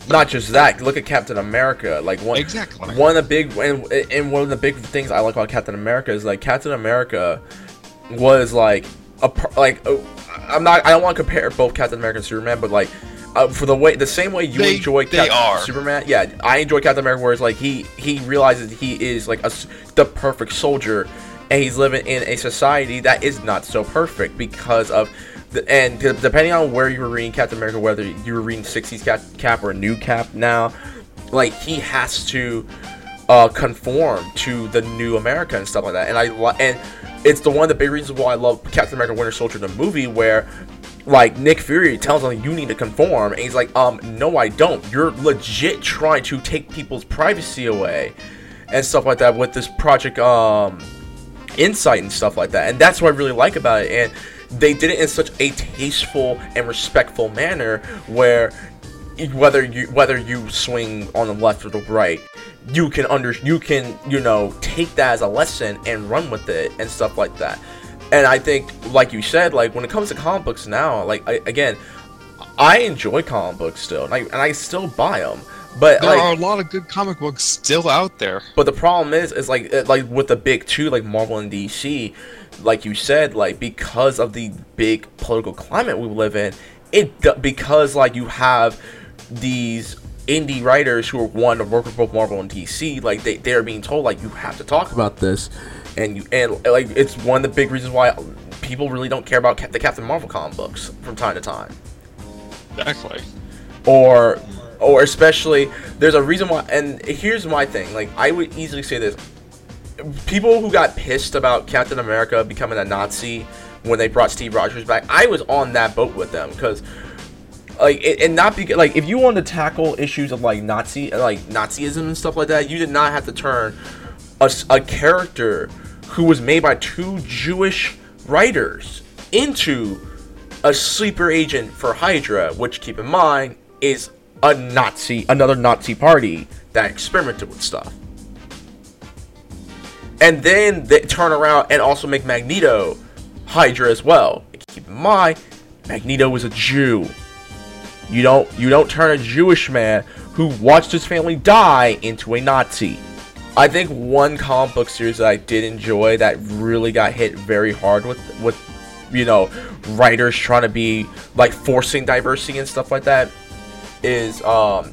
[SPEAKER 2] Not just that. Look at Captain America. Like one.
[SPEAKER 1] exactly.
[SPEAKER 2] One of the big and, and one of the big things I like about Captain America is like Captain America was like a like uh, I'm not I don't want to compare both Captain America and Superman, but like uh, for the way the same way you
[SPEAKER 1] They-
[SPEAKER 2] enjoy
[SPEAKER 1] they
[SPEAKER 2] Captain
[SPEAKER 1] are.
[SPEAKER 2] Superman, yeah, I enjoy Captain America where it's like he he realizes he is like a the perfect soldier, and he's living in a society that is not so perfect because of. And de- depending on where you were reading Captain America, whether you were reading 60s cap, cap or new cap now, like he has to uh, conform to the new America and stuff like that. And I and it's the one of the big reasons why I love Captain America: Winter Soldier, the movie, where like Nick Fury tells him you need to conform, and he's like, um, no, I don't. You're legit trying to take people's privacy away and stuff like that with this project, um, insight and stuff like that. And that's what I really like about it. And they did it in such a tasteful and respectful manner where whether you whether you swing on the left or the right you can under you can you know take that as a lesson and run with it and stuff like that. And i think like you said like when it comes to comic books now like I, again i enjoy comic books still and i, and I still buy them but
[SPEAKER 1] there
[SPEAKER 2] like
[SPEAKER 1] are a lot of good comic books still out there.
[SPEAKER 2] but the problem is, is like like with the big two, like Marvel and DC, like you said, like because of the big political climate we live in, it because like you have these indie writers who are one to work with both Marvel and DC, like they they're being told like you have to talk about this, and you and like it's one of the big reasons why people really don't care about the Captain Marvel comic books from time to time
[SPEAKER 1] Exactly.
[SPEAKER 2] or or especially there's a reason why and here's my thing like i would easily say this. People who got pissed about captain america becoming a nazi when they brought steve rogers back i was on that boat with them because like it, and not because like if you wanted to tackle issues of like nazi like nazism and stuff like that you did not have to turn a character who was made by two jewish writers into a sleeper agent for Hydra, which keep in mind is a Nazi, another Nazi party that experimented with stuff. And then they turn around and also make Magneto Hydra as well. Keep in mind, Magneto was a Jew. You don't you don't turn a Jewish man who watched his family die into a Nazi. I think one comic book series that I did enjoy that really got hit very hard with with you know writers trying to be like forcing diversity and stuff like that is um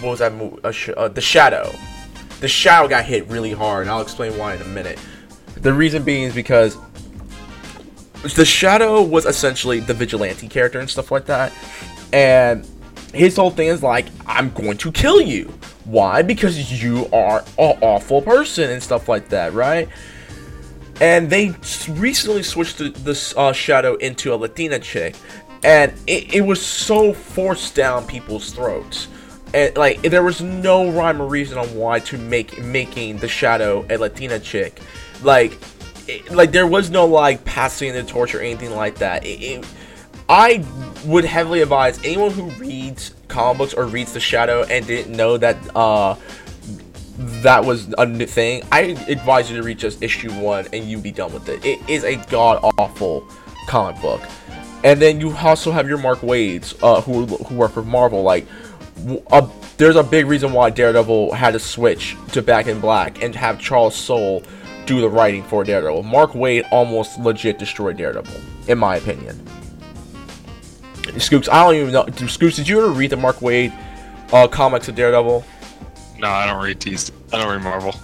[SPEAKER 2] what was that movie uh, sh- uh, the shadow. The shadow got hit really hard and i'll explain why in a minute. The reason being is because the shadow was essentially the vigilante character and stuff like that and his whole thing is like i'm going to kill you. Why? Because you are an awful person and stuff like that right? And they recently switched the, this uh, shadow into a Latina chick, and it, it was so forced down people's throats. And like there was no rhyme or reason on why to make making the shadow a Latina chick, like, it, like there was no like passing the torch or anything like that. It, I would heavily advise anyone who reads comic books or reads the shadow and didn't know that uh that was a thing. I advise you to read just issue one and you be done with it. It is a god awful comic book. And then you also have your Mark Waids, uh, who who work for Marvel. Like, a, there's a big reason why Daredevil had to switch to Back in Black and have Charles Soule do the writing for Daredevil. Mark Waid almost legit destroyed Daredevil, in my opinion. Skooks, I don't even know. Skooks, did you ever read the Mark Waid uh, comics of Daredevil?
[SPEAKER 1] No, I don't read these. I don't read Marvel.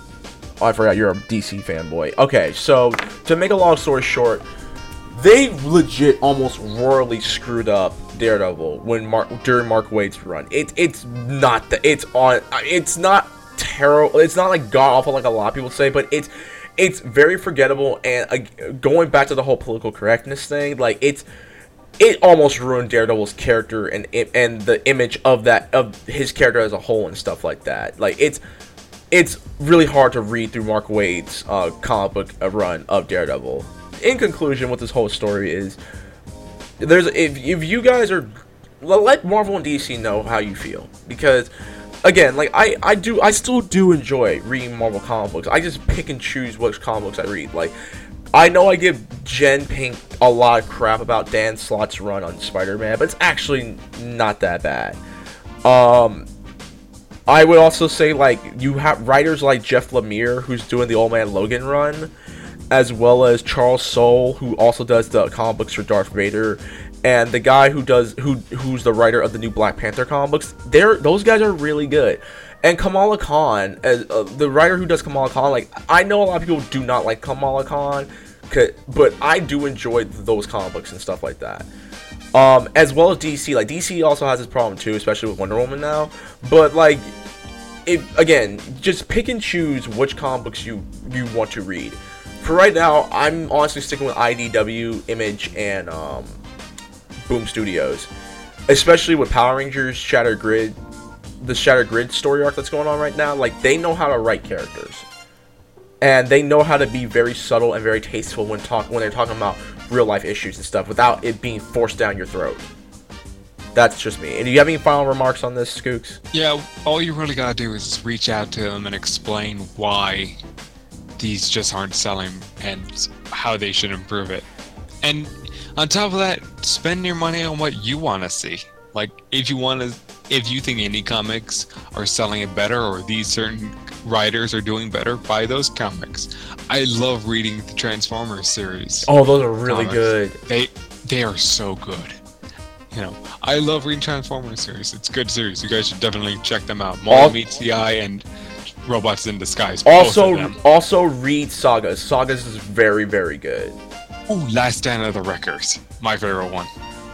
[SPEAKER 2] Oh, I forgot you're a DC fanboy. Okay, so to make a long story short, they legit almost royally screwed up Daredevil when Mark during Mark Waid's run. It it's not the it's on it's not terrible. It's not like god awful like a lot of people say, but it's it's very forgettable. And uh, going back to the whole political correctness thing, like it's it almost ruined Daredevil's character and and the image of that of his character as a whole and stuff like that. Like it's it's really hard to read through Mark Waid's uh, comic book uh, run of Daredevil. In conclusion, what this whole story is, there's if if you guys are let Marvel and DC know how you feel because again, like I I do I still do enjoy reading Marvel comic books. I just pick and choose which comic books I read. Like I know I give Jen Pink a lot of crap about Dan Slott's run on Spider-Man, but it's actually not that bad. Um I would also say like you have writers like Jeff Lemire who's doing the Old Man Logan run, as well as Charles Soule who also does the comic books for Darth Vader, and the guy who does who who's the writer of the new Black Panther comic books. They're those guys are really good. And Kamala Khan, as uh, the writer who does Kamala Khan, like I know a lot of people do not like Kamala Khan, but I do enjoy those comic books and stuff like that um, as well as DC. Like DC also has this problem too, especially with Wonder Woman now. But like, it again, just pick and choose which comic books you you want to read. For right now, I'm honestly sticking with IDW, Image, and um, Boom Studios, especially with Power Rangers, Shattered Grid, the Shattered Grid story arc that's going on right now. Like they know how to write characters and they know how to be very subtle and very tasteful when talk when they're talking about real life issues and stuff without it being forced down your throat. That's just me. And do you have any final remarks on this, Skooks?
[SPEAKER 1] Yeah, all you really gotta do is reach out to them and explain why these just aren't selling and how they should improve it. And on top of that, spend your money on what you want to see. Like, if you want to, if you think indie comics are selling it better or these certain writers are doing better, buy those comics. I love reading the Transformers series.
[SPEAKER 2] Oh, those are really
[SPEAKER 1] Comics.
[SPEAKER 2] good.
[SPEAKER 1] They they are so good. You know, I love reading Transformers series. It's a good series. You guys should definitely check them out. Molly Meets the Eye and Robots in Disguise.
[SPEAKER 2] Also, also read Sagas. Sagas is very, very good.
[SPEAKER 1] Ooh, Last Stand of the Wreckers. My favorite one.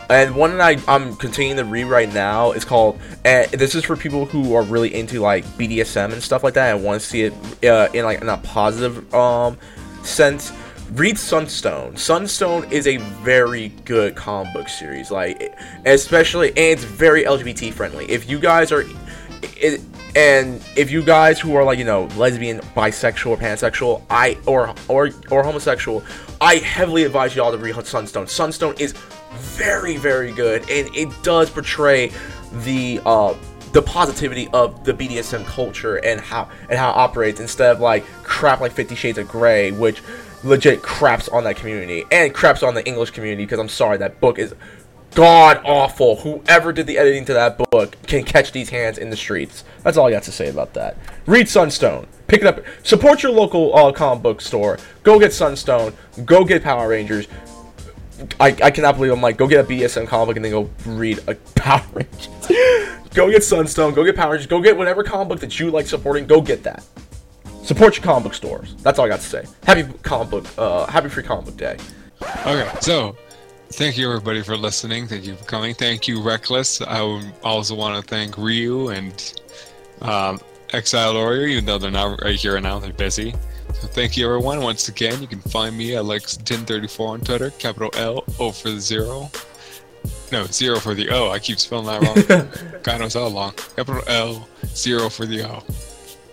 [SPEAKER 2] And one that I, I'm continuing to read right now is called. And this is for people who are really into like BDSM and stuff like that and want to see it uh, in like in a positive um sense. Read Sunstone. Sunstone is a very good comic book series, like especially and it's very LGBT friendly. If you guys are, it, and if you guys who are like you know lesbian, bisexual, or pansexual, I or or or homosexual, I heavily advise y'all to read Sunstone. Sunstone is very very good, and it does portray the uh the positivity of the BDSM culture and how and how it operates instead of like crap like Fifty Shades of Grey, which legit craps on that community and craps on the English community because I'm sorry that book is god awful. Whoever did the editing to that book can catch these hands in the streets. That's all I got to say about that. Read Sunstone. Pick it up. Support your local uh, comic book store. Go get Sunstone. Go get Power Rangers. I, I cannot believe I'm like, go get a BSM comic book and then go read a Power Rangers. go get Sunstone. Go get Power Rangers. Go get whatever comic book that you like supporting. Go get that. Support your comic book stores. That's all I got to say. Happy comic book. Uh, happy free comic book day.
[SPEAKER 1] Okay, so thank you everybody for listening. Thank you for coming. Thank you, Reckless. I also want to thank Ryu and um, Exile Warrior, even though they're not right here now, they're busy. So thank you, everyone. Once again, you can find me at Lex1034 on Twitter, capital L, O for the zero. No, zero for the O. I keep spelling that wrong. God knows how long. Capital L, zero for the O.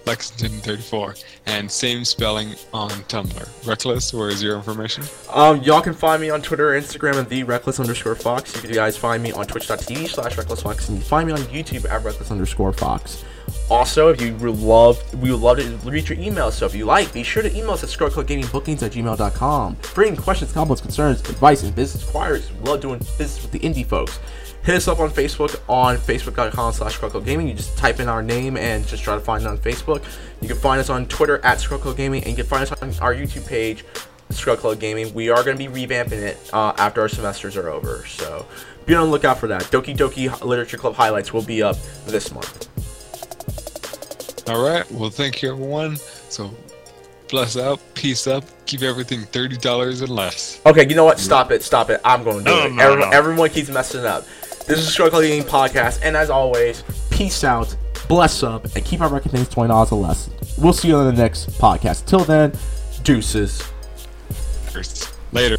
[SPEAKER 1] Lexington34. And same spelling on Tumblr. Reckless, where is your information?
[SPEAKER 2] Um, y'all can find me on Twitter Instagram and the reckless underscore fox. You can guys find me on twitch.tv slash reckless fox and you find me on YouTube at reckless underscore fox. Also, if you love, we would love to read your emails. So if you like, be sure to email us at scrubclubgamingbookings at gmail.com. Any questions, comments, concerns, advice, and business inquiries, we love doing business with the indie folks. Hit us up on Facebook on facebook.com slash Gaming. You just type in our name and just try to find it on Facebook. You can find us on Twitter at Scrub Gaming and you can find us on our YouTube page, Scrub Club Gaming. We are going to be revamping it uh, after our semesters are over. So be on the lookout for that. Doki Doki Literature Club highlights will be up this month.
[SPEAKER 1] All right. Well, thank you, everyone. So bless out, peace up, keep everything $30 and less.
[SPEAKER 2] Okay, you know what? Stop it. Stop it. I'm going to do
[SPEAKER 3] No,
[SPEAKER 2] it.
[SPEAKER 3] no,
[SPEAKER 2] everyone,
[SPEAKER 3] no.
[SPEAKER 2] everyone keeps messing up. This is Scrub Club Gaming Podcast. And as always,
[SPEAKER 5] Peace out, bless up, and keep our record things twenty dollars or less. We'll see you on the next podcast. Till then, deuces.
[SPEAKER 1] Later.